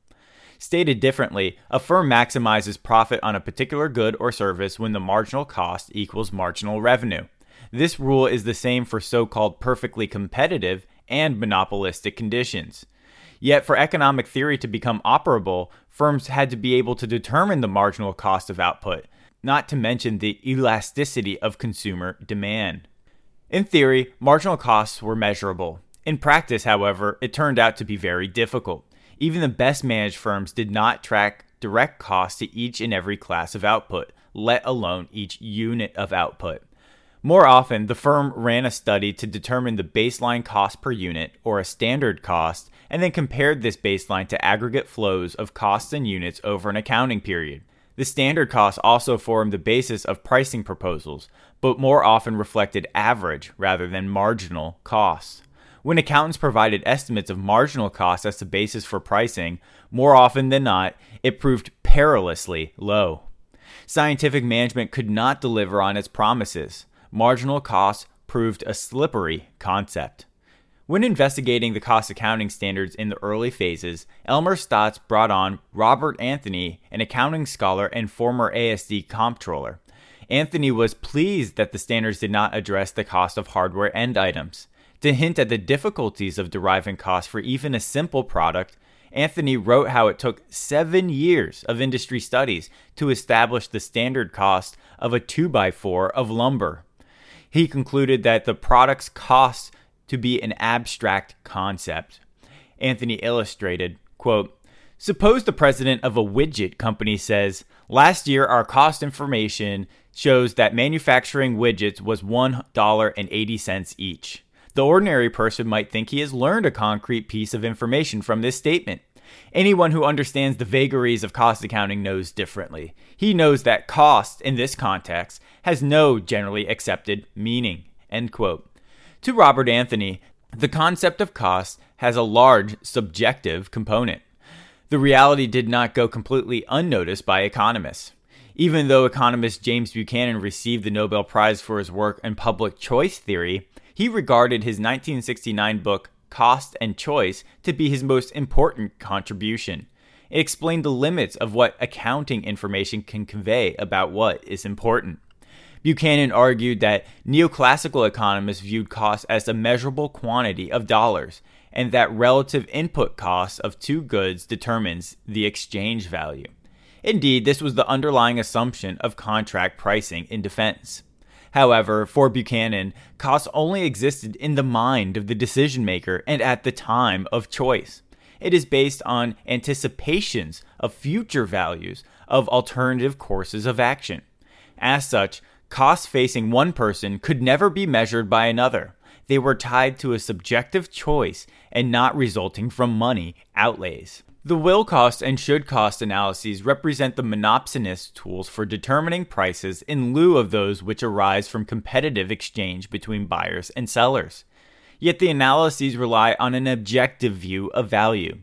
A: Stated differently, a firm maximizes profit on a particular good or service when the marginal cost equals marginal revenue. This rule is the same for so called perfectly competitive and monopolistic conditions. Yet, for economic theory to become operable, firms had to be able to determine the marginal cost of output, not to mention the elasticity of consumer demand. In theory, marginal costs were measurable. In practice, however, it turned out to be very difficult. Even the best managed firms did not track direct costs to each and every class of output, let alone each unit of output. More often, the firm ran a study to determine the baseline cost per unit, or a standard cost, and then compared this baseline to aggregate flows of costs and units over an accounting period. The standard cost also formed the basis of pricing proposals, but more often reflected average rather than marginal costs. When accountants provided estimates of marginal costs as the basis for pricing, more often than not, it proved perilously low. Scientific management could not deliver on its promises marginal costs proved a slippery concept. When investigating the cost accounting standards in the early phases, Elmer Staats brought on Robert Anthony, an accounting scholar and former ASD comptroller. Anthony was pleased that the standards did not address the cost of hardware end items. To hint at the difficulties of deriving costs for even a simple product, Anthony wrote how it took seven years of industry studies to establish the standard cost of a 2x4 of lumber. He concluded that the product's cost to be an abstract concept. Anthony illustrated, quote, Suppose the president of a widget company says, Last year, our cost information shows that manufacturing widgets was $1.80 each. The ordinary person might think he has learned a concrete piece of information from this statement. Anyone who understands the vagaries of cost accounting knows differently. He knows that cost, in this context, has no generally accepted meaning. End quote. To Robert Anthony, the concept of cost has a large subjective component. The reality did not go completely unnoticed by economists. Even though economist James Buchanan received the Nobel Prize for his work on public choice theory, he regarded his 1969 book, Cost and Choice, to be his most important contribution. It explained the limits of what accounting information can convey about what is important. Buchanan argued that neoclassical economists viewed cost as a measurable quantity of dollars, and that relative input costs of two goods determines the exchange value. Indeed, this was the underlying assumption of contract pricing in defense. However, for Buchanan, cost only existed in the mind of the decision maker and at the time of choice. It is based on anticipations of future values of alternative courses of action. As such, costs facing one person could never be measured by another. They were tied to a subjective choice and not resulting from money outlays. The will cost and should cost analyses represent the monopsonist tools for determining prices in lieu of those which arise from competitive exchange between buyers and sellers. Yet the analyses rely on an objective view of value.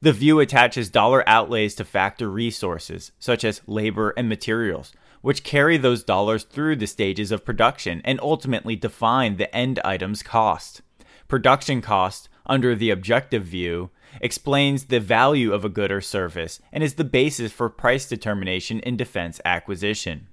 A: The view attaches dollar outlays to factor resources, such as labor and materials, which carry those dollars through the stages of production and ultimately define the end item's cost. Production cost, under the objective view, explains the value of a good or service, and is the basis for price determination in defense acquisition.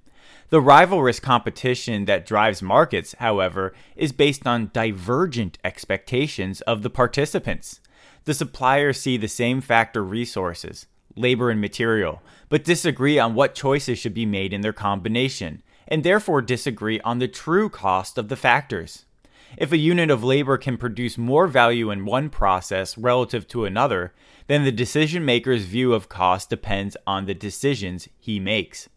A: The rivalrous competition that drives markets, however, is based on divergent expectations of the participants. The suppliers see the same factor resources, labor and material, but disagree on what choices should be made in their combination, and therefore disagree on the true cost of the factors. If a unit of labor can produce more value in one process relative to another, then the decision maker's view of cost depends on the decisions he makes.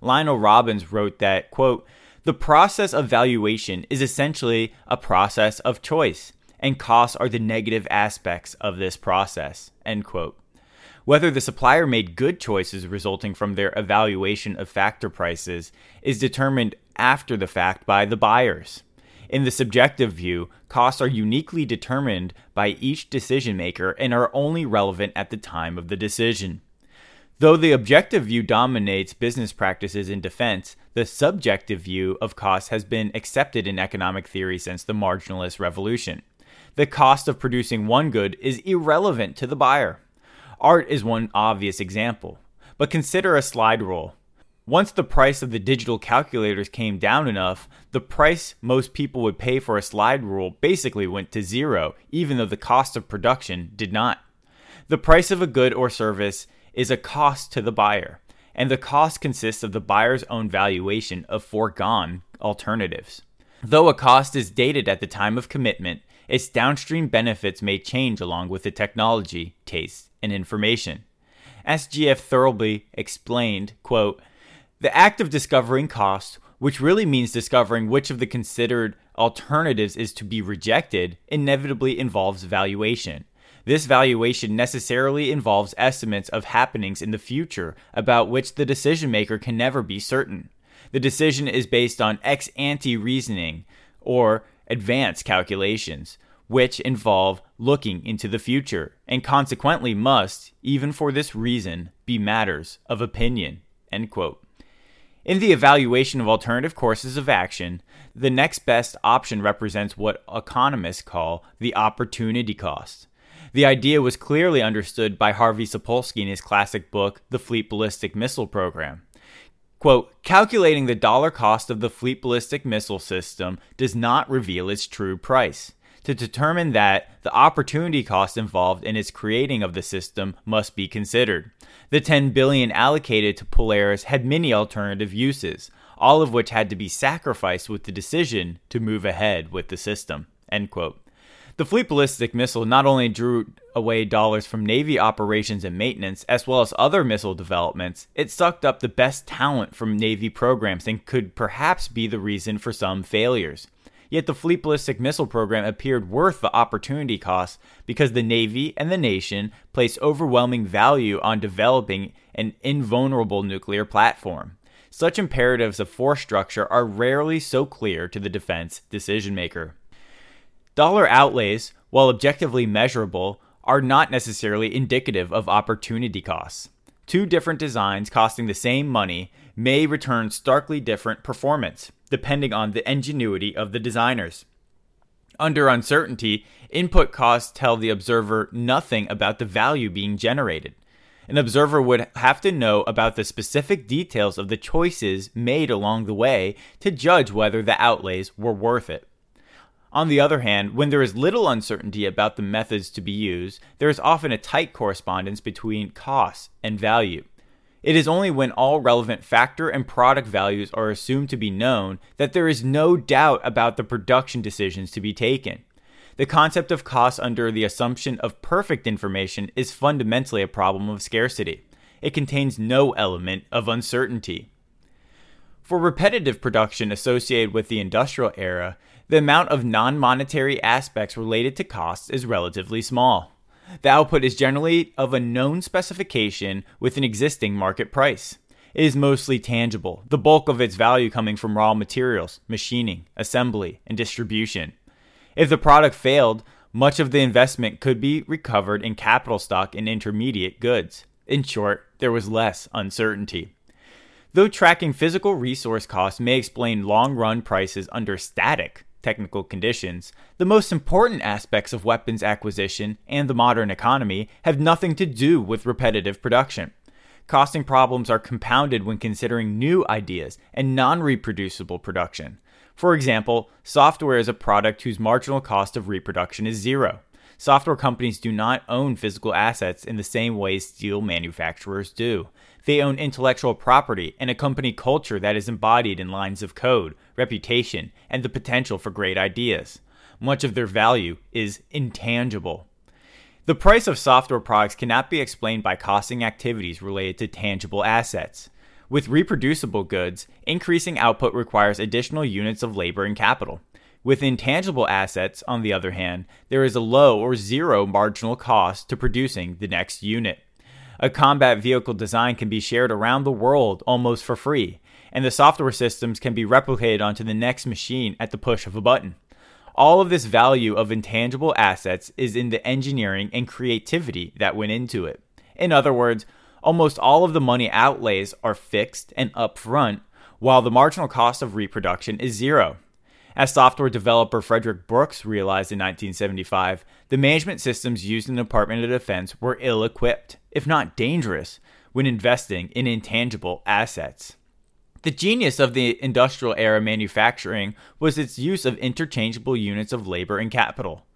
A: Lionel Robbins wrote that, quote, the process of valuation is essentially a process of choice, and costs are the negative aspects of this process. End quote. Whether the supplier made good choices resulting from their evaluation of factor prices is determined after the fact by the buyers. In the subjective view, costs are uniquely determined by each decision maker and are only relevant at the time of the decision. Though the objective view dominates business practices in defense, the subjective view of costs has been accepted in economic theory since the marginalist revolution. The cost of producing one good is irrelevant to the buyer. Art is one obvious example, but consider a slide rule. Once the price of the digital calculators came down enough, the price most people would pay for a slide rule basically went to zero, even though the cost of production did not. The price of a good or service is a cost to the buyer, and the cost consists of the buyer's own valuation of foregone alternatives. Though a cost is dated at the time of commitment, its downstream benefits may change along with the technology, taste, and information. SGF G.F. Thirlby explained, quote, the act of discovering cost, which really means discovering which of the considered alternatives is to be rejected, inevitably involves valuation. This valuation necessarily involves estimates of happenings in the future about which the decision maker can never be certain. The decision is based on ex ante reasoning or advanced calculations, which involve looking into the future, and consequently must, even for this reason, be matters of opinion. End quote. In the evaluation of alternative courses of action, the next best option represents what economists call the opportunity cost. The idea was clearly understood by Harvey Sapolsky in his classic book, The Fleet Ballistic Missile Program. Quote, calculating the dollar cost of the Fleet Ballistic Missile System does not reveal its true price. To determine that, the opportunity cost involved in its creating of the system must be considered. The 10 billion allocated to Polaris had many alternative uses, all of which had to be sacrificed with the decision to move ahead with the system. End quote. The Fleet Ballistic Missile not only drew away dollars from Navy operations and maintenance, as well as other missile developments, it sucked up the best talent from Navy programs and could perhaps be the reason for some failures. Yet the Fleet Ballistic Missile program appeared worth the opportunity cost because the Navy and the nation placed overwhelming value on developing an invulnerable nuclear platform. Such imperatives of force structure are rarely so clear to the defense decision maker. Dollar outlays, while objectively measurable, are not necessarily indicative of opportunity costs. Two different designs costing the same money may return starkly different performance, depending on the ingenuity of the designers. Under uncertainty, input costs tell the observer nothing about the value being generated. An observer would have to know about the specific details of the choices made along the way to judge whether the outlays were worth it. On the other hand, when there is little uncertainty about the methods to be used, there is often a tight correspondence between cost and value. It is only when all relevant factor and product values are assumed to be known that there is no doubt about the production decisions to be taken. The concept of cost under the assumption of perfect information is fundamentally a problem of scarcity. It contains no element of uncertainty. For repetitive production associated with the industrial era, the amount of non monetary aspects related to costs is relatively small. The output is generally of a known specification with an existing market price. It is mostly tangible, the bulk of its value coming from raw materials, machining, assembly, and distribution. If the product failed, much of the investment could be recovered in capital stock and intermediate goods. In short, there was less uncertainty. Though tracking physical resource costs may explain long run prices under static technical conditions, the most important aspects of weapons acquisition and the modern economy have nothing to do with repetitive production. Costing problems are compounded when considering new ideas and non reproducible production. For example, software is a product whose marginal cost of reproduction is zero. Software companies do not own physical assets in the same way steel manufacturers do. They own intellectual property and a company culture that is embodied in lines of code, reputation, and the potential for great ideas. Much of their value is intangible. The price of software products cannot be explained by costing activities related to tangible assets. With reproducible goods, increasing output requires additional units of labor and capital. With intangible assets, on the other hand, there is a low or zero marginal cost to producing the next unit. A combat vehicle design can be shared around the world almost for free, and the software systems can be replicated onto the next machine at the push of a button. All of this value of intangible assets is in the engineering and creativity that went into it. In other words, almost all of the money outlays are fixed and upfront, while the marginal cost of reproduction is zero. As software developer Frederick Brooks realized in 1975, the management systems used in the Department of Defense were ill equipped, if not dangerous, when investing in intangible assets. The genius of the industrial era manufacturing was its use of interchangeable units of labor and capital.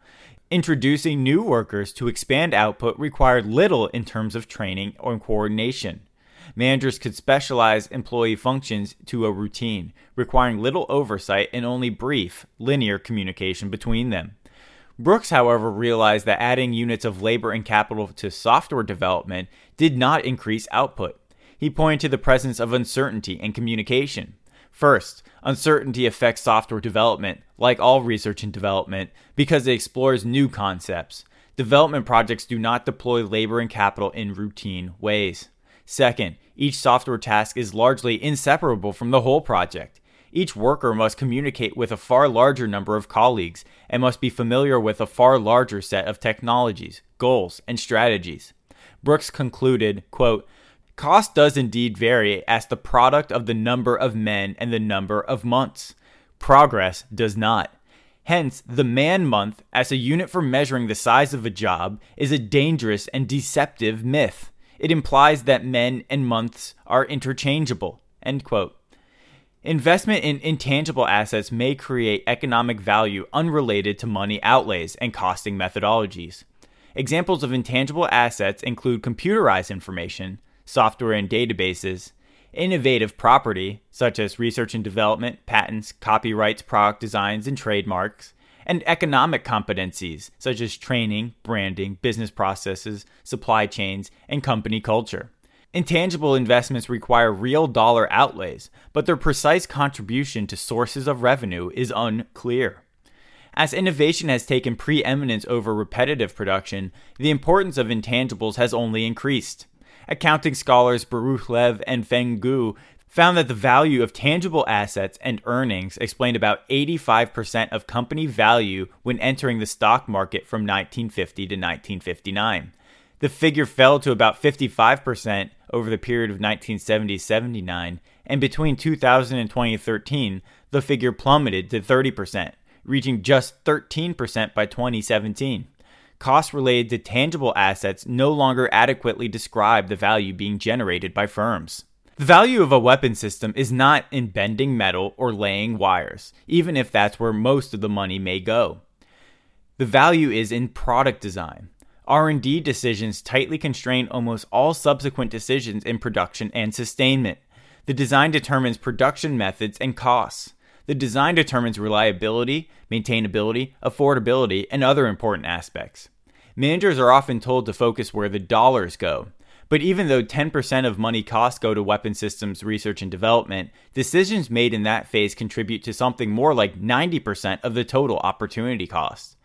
A: Introducing new workers to expand output required little in terms of training or coordination. Managers could specialize employee functions to a routine, requiring little oversight and only brief, linear communication between them. Brooks, however, realized that adding units of labor and capital to software development did not increase output. He pointed to the presence of uncertainty in communication. First, uncertainty affects software development, like all research and development, because it explores new concepts. Development projects do not deploy labor and capital in routine ways. Second, each software task is largely inseparable from the whole project. Each worker must communicate with a far larger number of colleagues and must be familiar with a far larger set of technologies, goals, and strategies. Brooks concluded, quote, Cost does indeed vary as the product of the number of men and the number of months. Progress does not. Hence, the man month as a unit for measuring the size of a job is a dangerous and deceptive myth. It implies that men and months are interchangeable. End quote. Investment in intangible assets may create economic value unrelated to money outlays and costing methodologies. Examples of intangible assets include computerized information, software and databases, innovative property, such as research and development, patents, copyrights, product designs, and trademarks, and economic competencies, such as training, branding, business processes, supply chains, and company culture. Intangible investments require real dollar outlays, but their precise contribution to sources of revenue is unclear. As innovation has taken preeminence over repetitive production, the importance of intangibles has only increased. Accounting scholars Baruch Lev and Feng Gu found that the value of tangible assets and earnings explained about 85% of company value when entering the stock market from 1950 to 1959. The figure fell to about 55% over the period of 1970 79, and between 2000 and 2013, the figure plummeted to 30%, reaching just 13% by 2017. Costs related to tangible assets no longer adequately describe the value being generated by firms. The value of a weapon system is not in bending metal or laying wires, even if that's where most of the money may go. The value is in product design. R&D decisions tightly constrain almost all subsequent decisions in production and sustainment. The design determines production methods and costs. The design determines reliability, maintainability, affordability, and other important aspects. Managers are often told to focus where the dollars go. But even though 10% of money costs go to weapon systems research and development, decisions made in that phase contribute to something more like 90% of the total opportunity cost.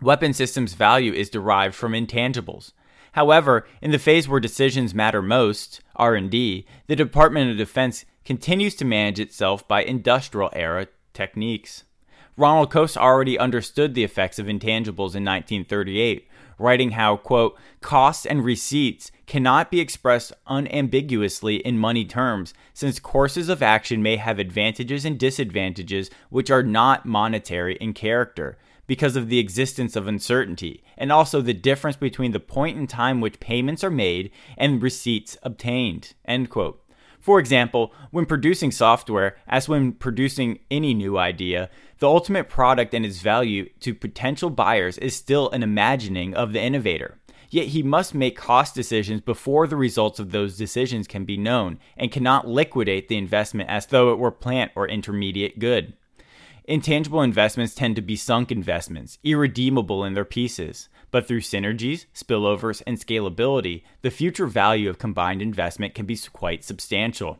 A: Weapon systems value is derived from intangibles. However, in the phase where decisions matter most, R&D, the Department of Defense continues to manage itself by industrial era techniques. Ronald Coase already understood the effects of intangibles in 1938, writing how, quote, costs and receipts cannot be expressed unambiguously in money terms, since courses of action may have advantages and disadvantages which are not monetary in character because of the existence of uncertainty, and also the difference between the point in time which payments are made and receipts obtained. For example, when producing software, as when producing any new idea, the ultimate product and its value to potential buyers is still an imagining of the innovator. Yet he must make cost decisions before the results of those decisions can be known and cannot liquidate the investment as though it were plant or intermediate good. Intangible investments tend to be sunk investments, irredeemable in their pieces. But through synergies, spillovers, and scalability, the future value of combined investment can be quite substantial.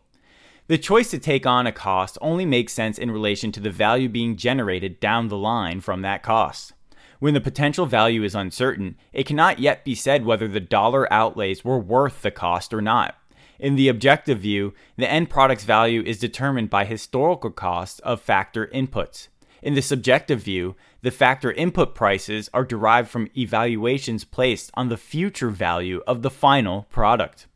A: The choice to take on a cost only makes sense in relation to the value being generated down the line from that cost. When the potential value is uncertain, it cannot yet be said whether the dollar outlays were worth the cost or not. In the objective view, the end product's value is determined by historical costs of factor inputs. In the subjective view, the factor input prices are derived from evaluations placed on the future value of the final product.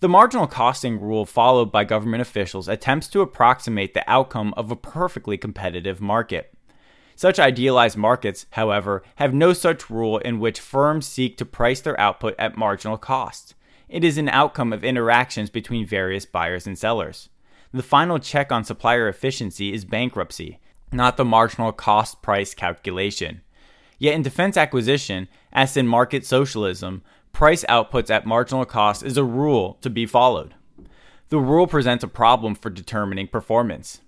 A: The marginal costing rule followed by government officials attempts to approximate the outcome of a perfectly competitive market. Such idealized markets, however, have no such rule in which firms seek to price their output at marginal cost. It is an outcome of interactions between various buyers and sellers. The final check on supplier efficiency is bankruptcy, not the marginal cost price calculation. Yet in defense acquisition, as in market socialism, price outputs at marginal cost is a rule to be followed. The rule presents a problem for determining performance.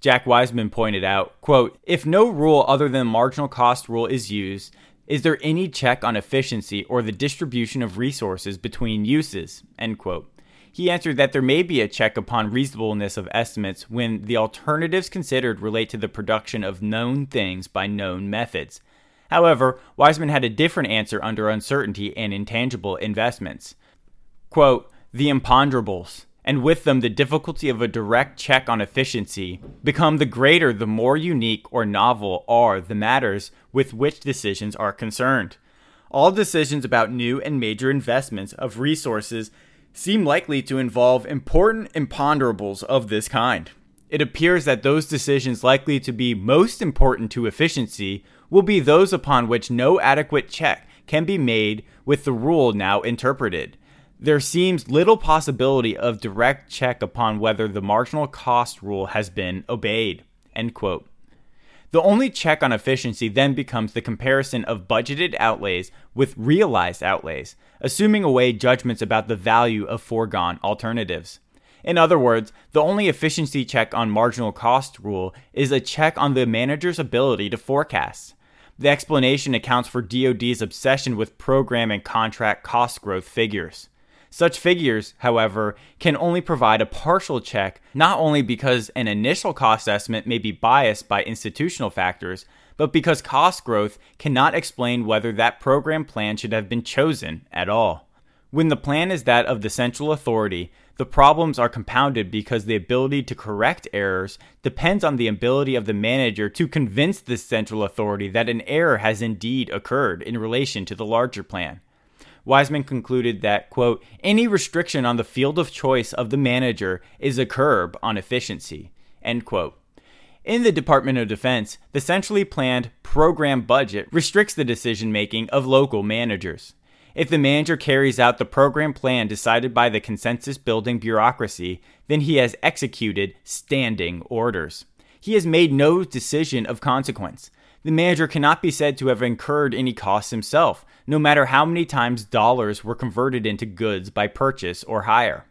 A: Jack Wiseman pointed out, quote, if no rule other than marginal cost rule is used, is there any check on efficiency or the distribution of resources between uses? End quote. He answered that there may be a check upon reasonableness of estimates when the alternatives considered relate to the production of known things by known methods. However, Wiseman had a different answer under uncertainty and intangible investments. Quote, the imponderables and with them the difficulty of a direct check on efficiency, become the greater the more unique or novel are the matters with which decisions are concerned. All decisions about new and major investments of resources seem likely to involve important imponderables of this kind. It appears that those decisions likely to be most important to efficiency will be those upon which no adequate check can be made with the rule now interpreted. There seems little possibility of direct check upon whether the marginal cost rule has been obeyed. End quote. The only check on efficiency then becomes the comparison of budgeted outlays with realized outlays, assuming away judgments about the value of foregone alternatives. In other words, the only efficiency check on marginal cost rule is a check on the manager's ability to forecast. The explanation accounts for DoD's obsession with program and contract cost growth figures. Such figures, however, can only provide a partial check, not only because an initial cost estimate may be biased by institutional factors, but because cost growth cannot explain whether that program plan should have been chosen at all. When the plan is that of the central authority, the problems are compounded because the ability to correct errors depends on the ability of the manager to convince the central authority that an error has indeed occurred in relation to the larger plan. Wiseman concluded that, quote, any restriction on the field of choice of the manager is a curb on efficiency, end quote. In the Department of Defense, the centrally planned program budget restricts the decision making of local managers. If the manager carries out the program plan decided by the consensus building bureaucracy, then he has executed standing orders. He has made no decision of consequence. The manager cannot be said to have incurred any costs himself, no matter how many times dollars were converted into goods by purchase or hire.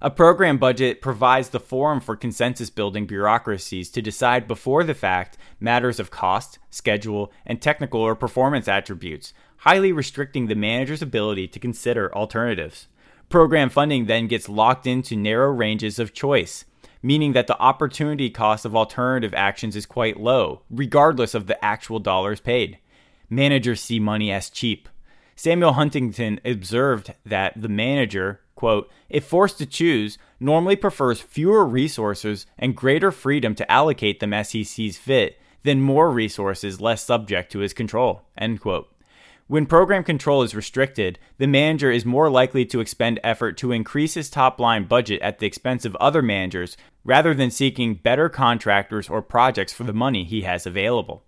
A: A program budget provides the forum for consensus building bureaucracies to decide before the fact matters of cost, schedule, and technical or performance attributes, highly restricting the manager's ability to consider alternatives. Program funding then gets locked into narrow ranges of choice, meaning that the opportunity cost of alternative actions is quite low, regardless of the actual dollars paid managers see money as cheap. Samuel Huntington observed that the manager, quote, if forced to choose, normally prefers fewer resources and greater freedom to allocate them as he sees fit than more resources less subject to his control, end quote. When program control is restricted, the manager is more likely to expend effort to increase his top line budget at the expense of other managers rather than seeking better contractors or projects for the money he has available.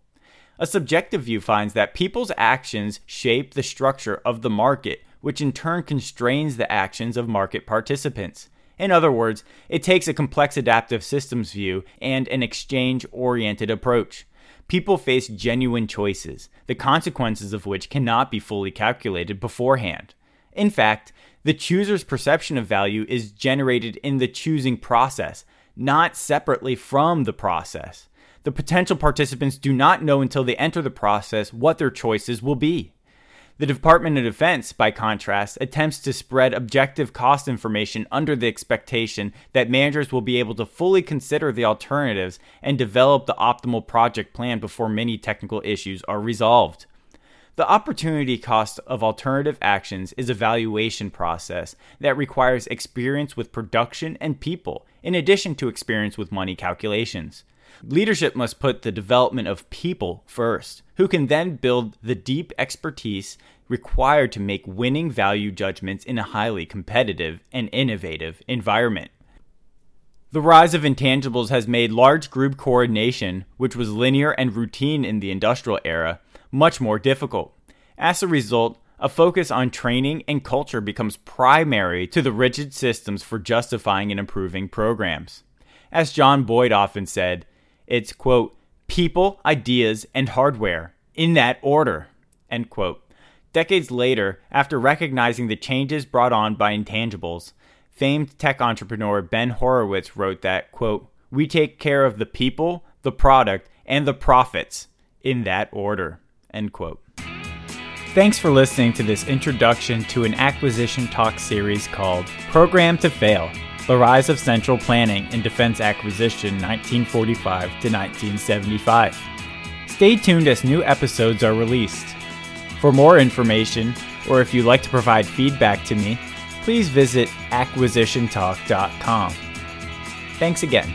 A: A subjective view finds that people's actions shape the structure of the market, which in turn constrains the actions of market participants. In other words, it takes a complex adaptive systems view and an exchange oriented approach. People face genuine choices, the consequences of which cannot be fully calculated beforehand. In fact, the chooser's perception of value is generated in the choosing process, not separately from the process the potential participants do not know until they enter the process what their choices will be. The Department of Defense, by contrast, attempts to spread objective cost information under the expectation that managers will be able to fully consider the alternatives and develop the optimal project plan before many technical issues are resolved. The opportunity cost of alternative actions is a valuation process that requires experience with production and people, in addition to experience with money calculations. Leadership must put the development of people first, who can then build the deep expertise required to make winning value judgments in a highly competitive and innovative environment. The rise of intangibles has made large group coordination, which was linear and routine in the industrial era, much more difficult. As a result, a focus on training and culture becomes primary to the rigid systems for justifying and improving programs. As John Boyd often said, it's, quote, people, ideas, and hardware in that order, end quote. Decades later, after recognizing the changes brought on by intangibles, famed tech entrepreneur Ben Horowitz wrote that, quote, we take care of the people, the product, and the profits in that order, end quote. Thanks for listening to this introduction to an acquisition talk series called Programmed to Fail the Rise of Central Planning in Defense Acquisition 1945 to 1975. Stay tuned as new episodes are released. For more information, or if you'd like to provide feedback to me, please visit acquisitiontalk.com. Thanks again.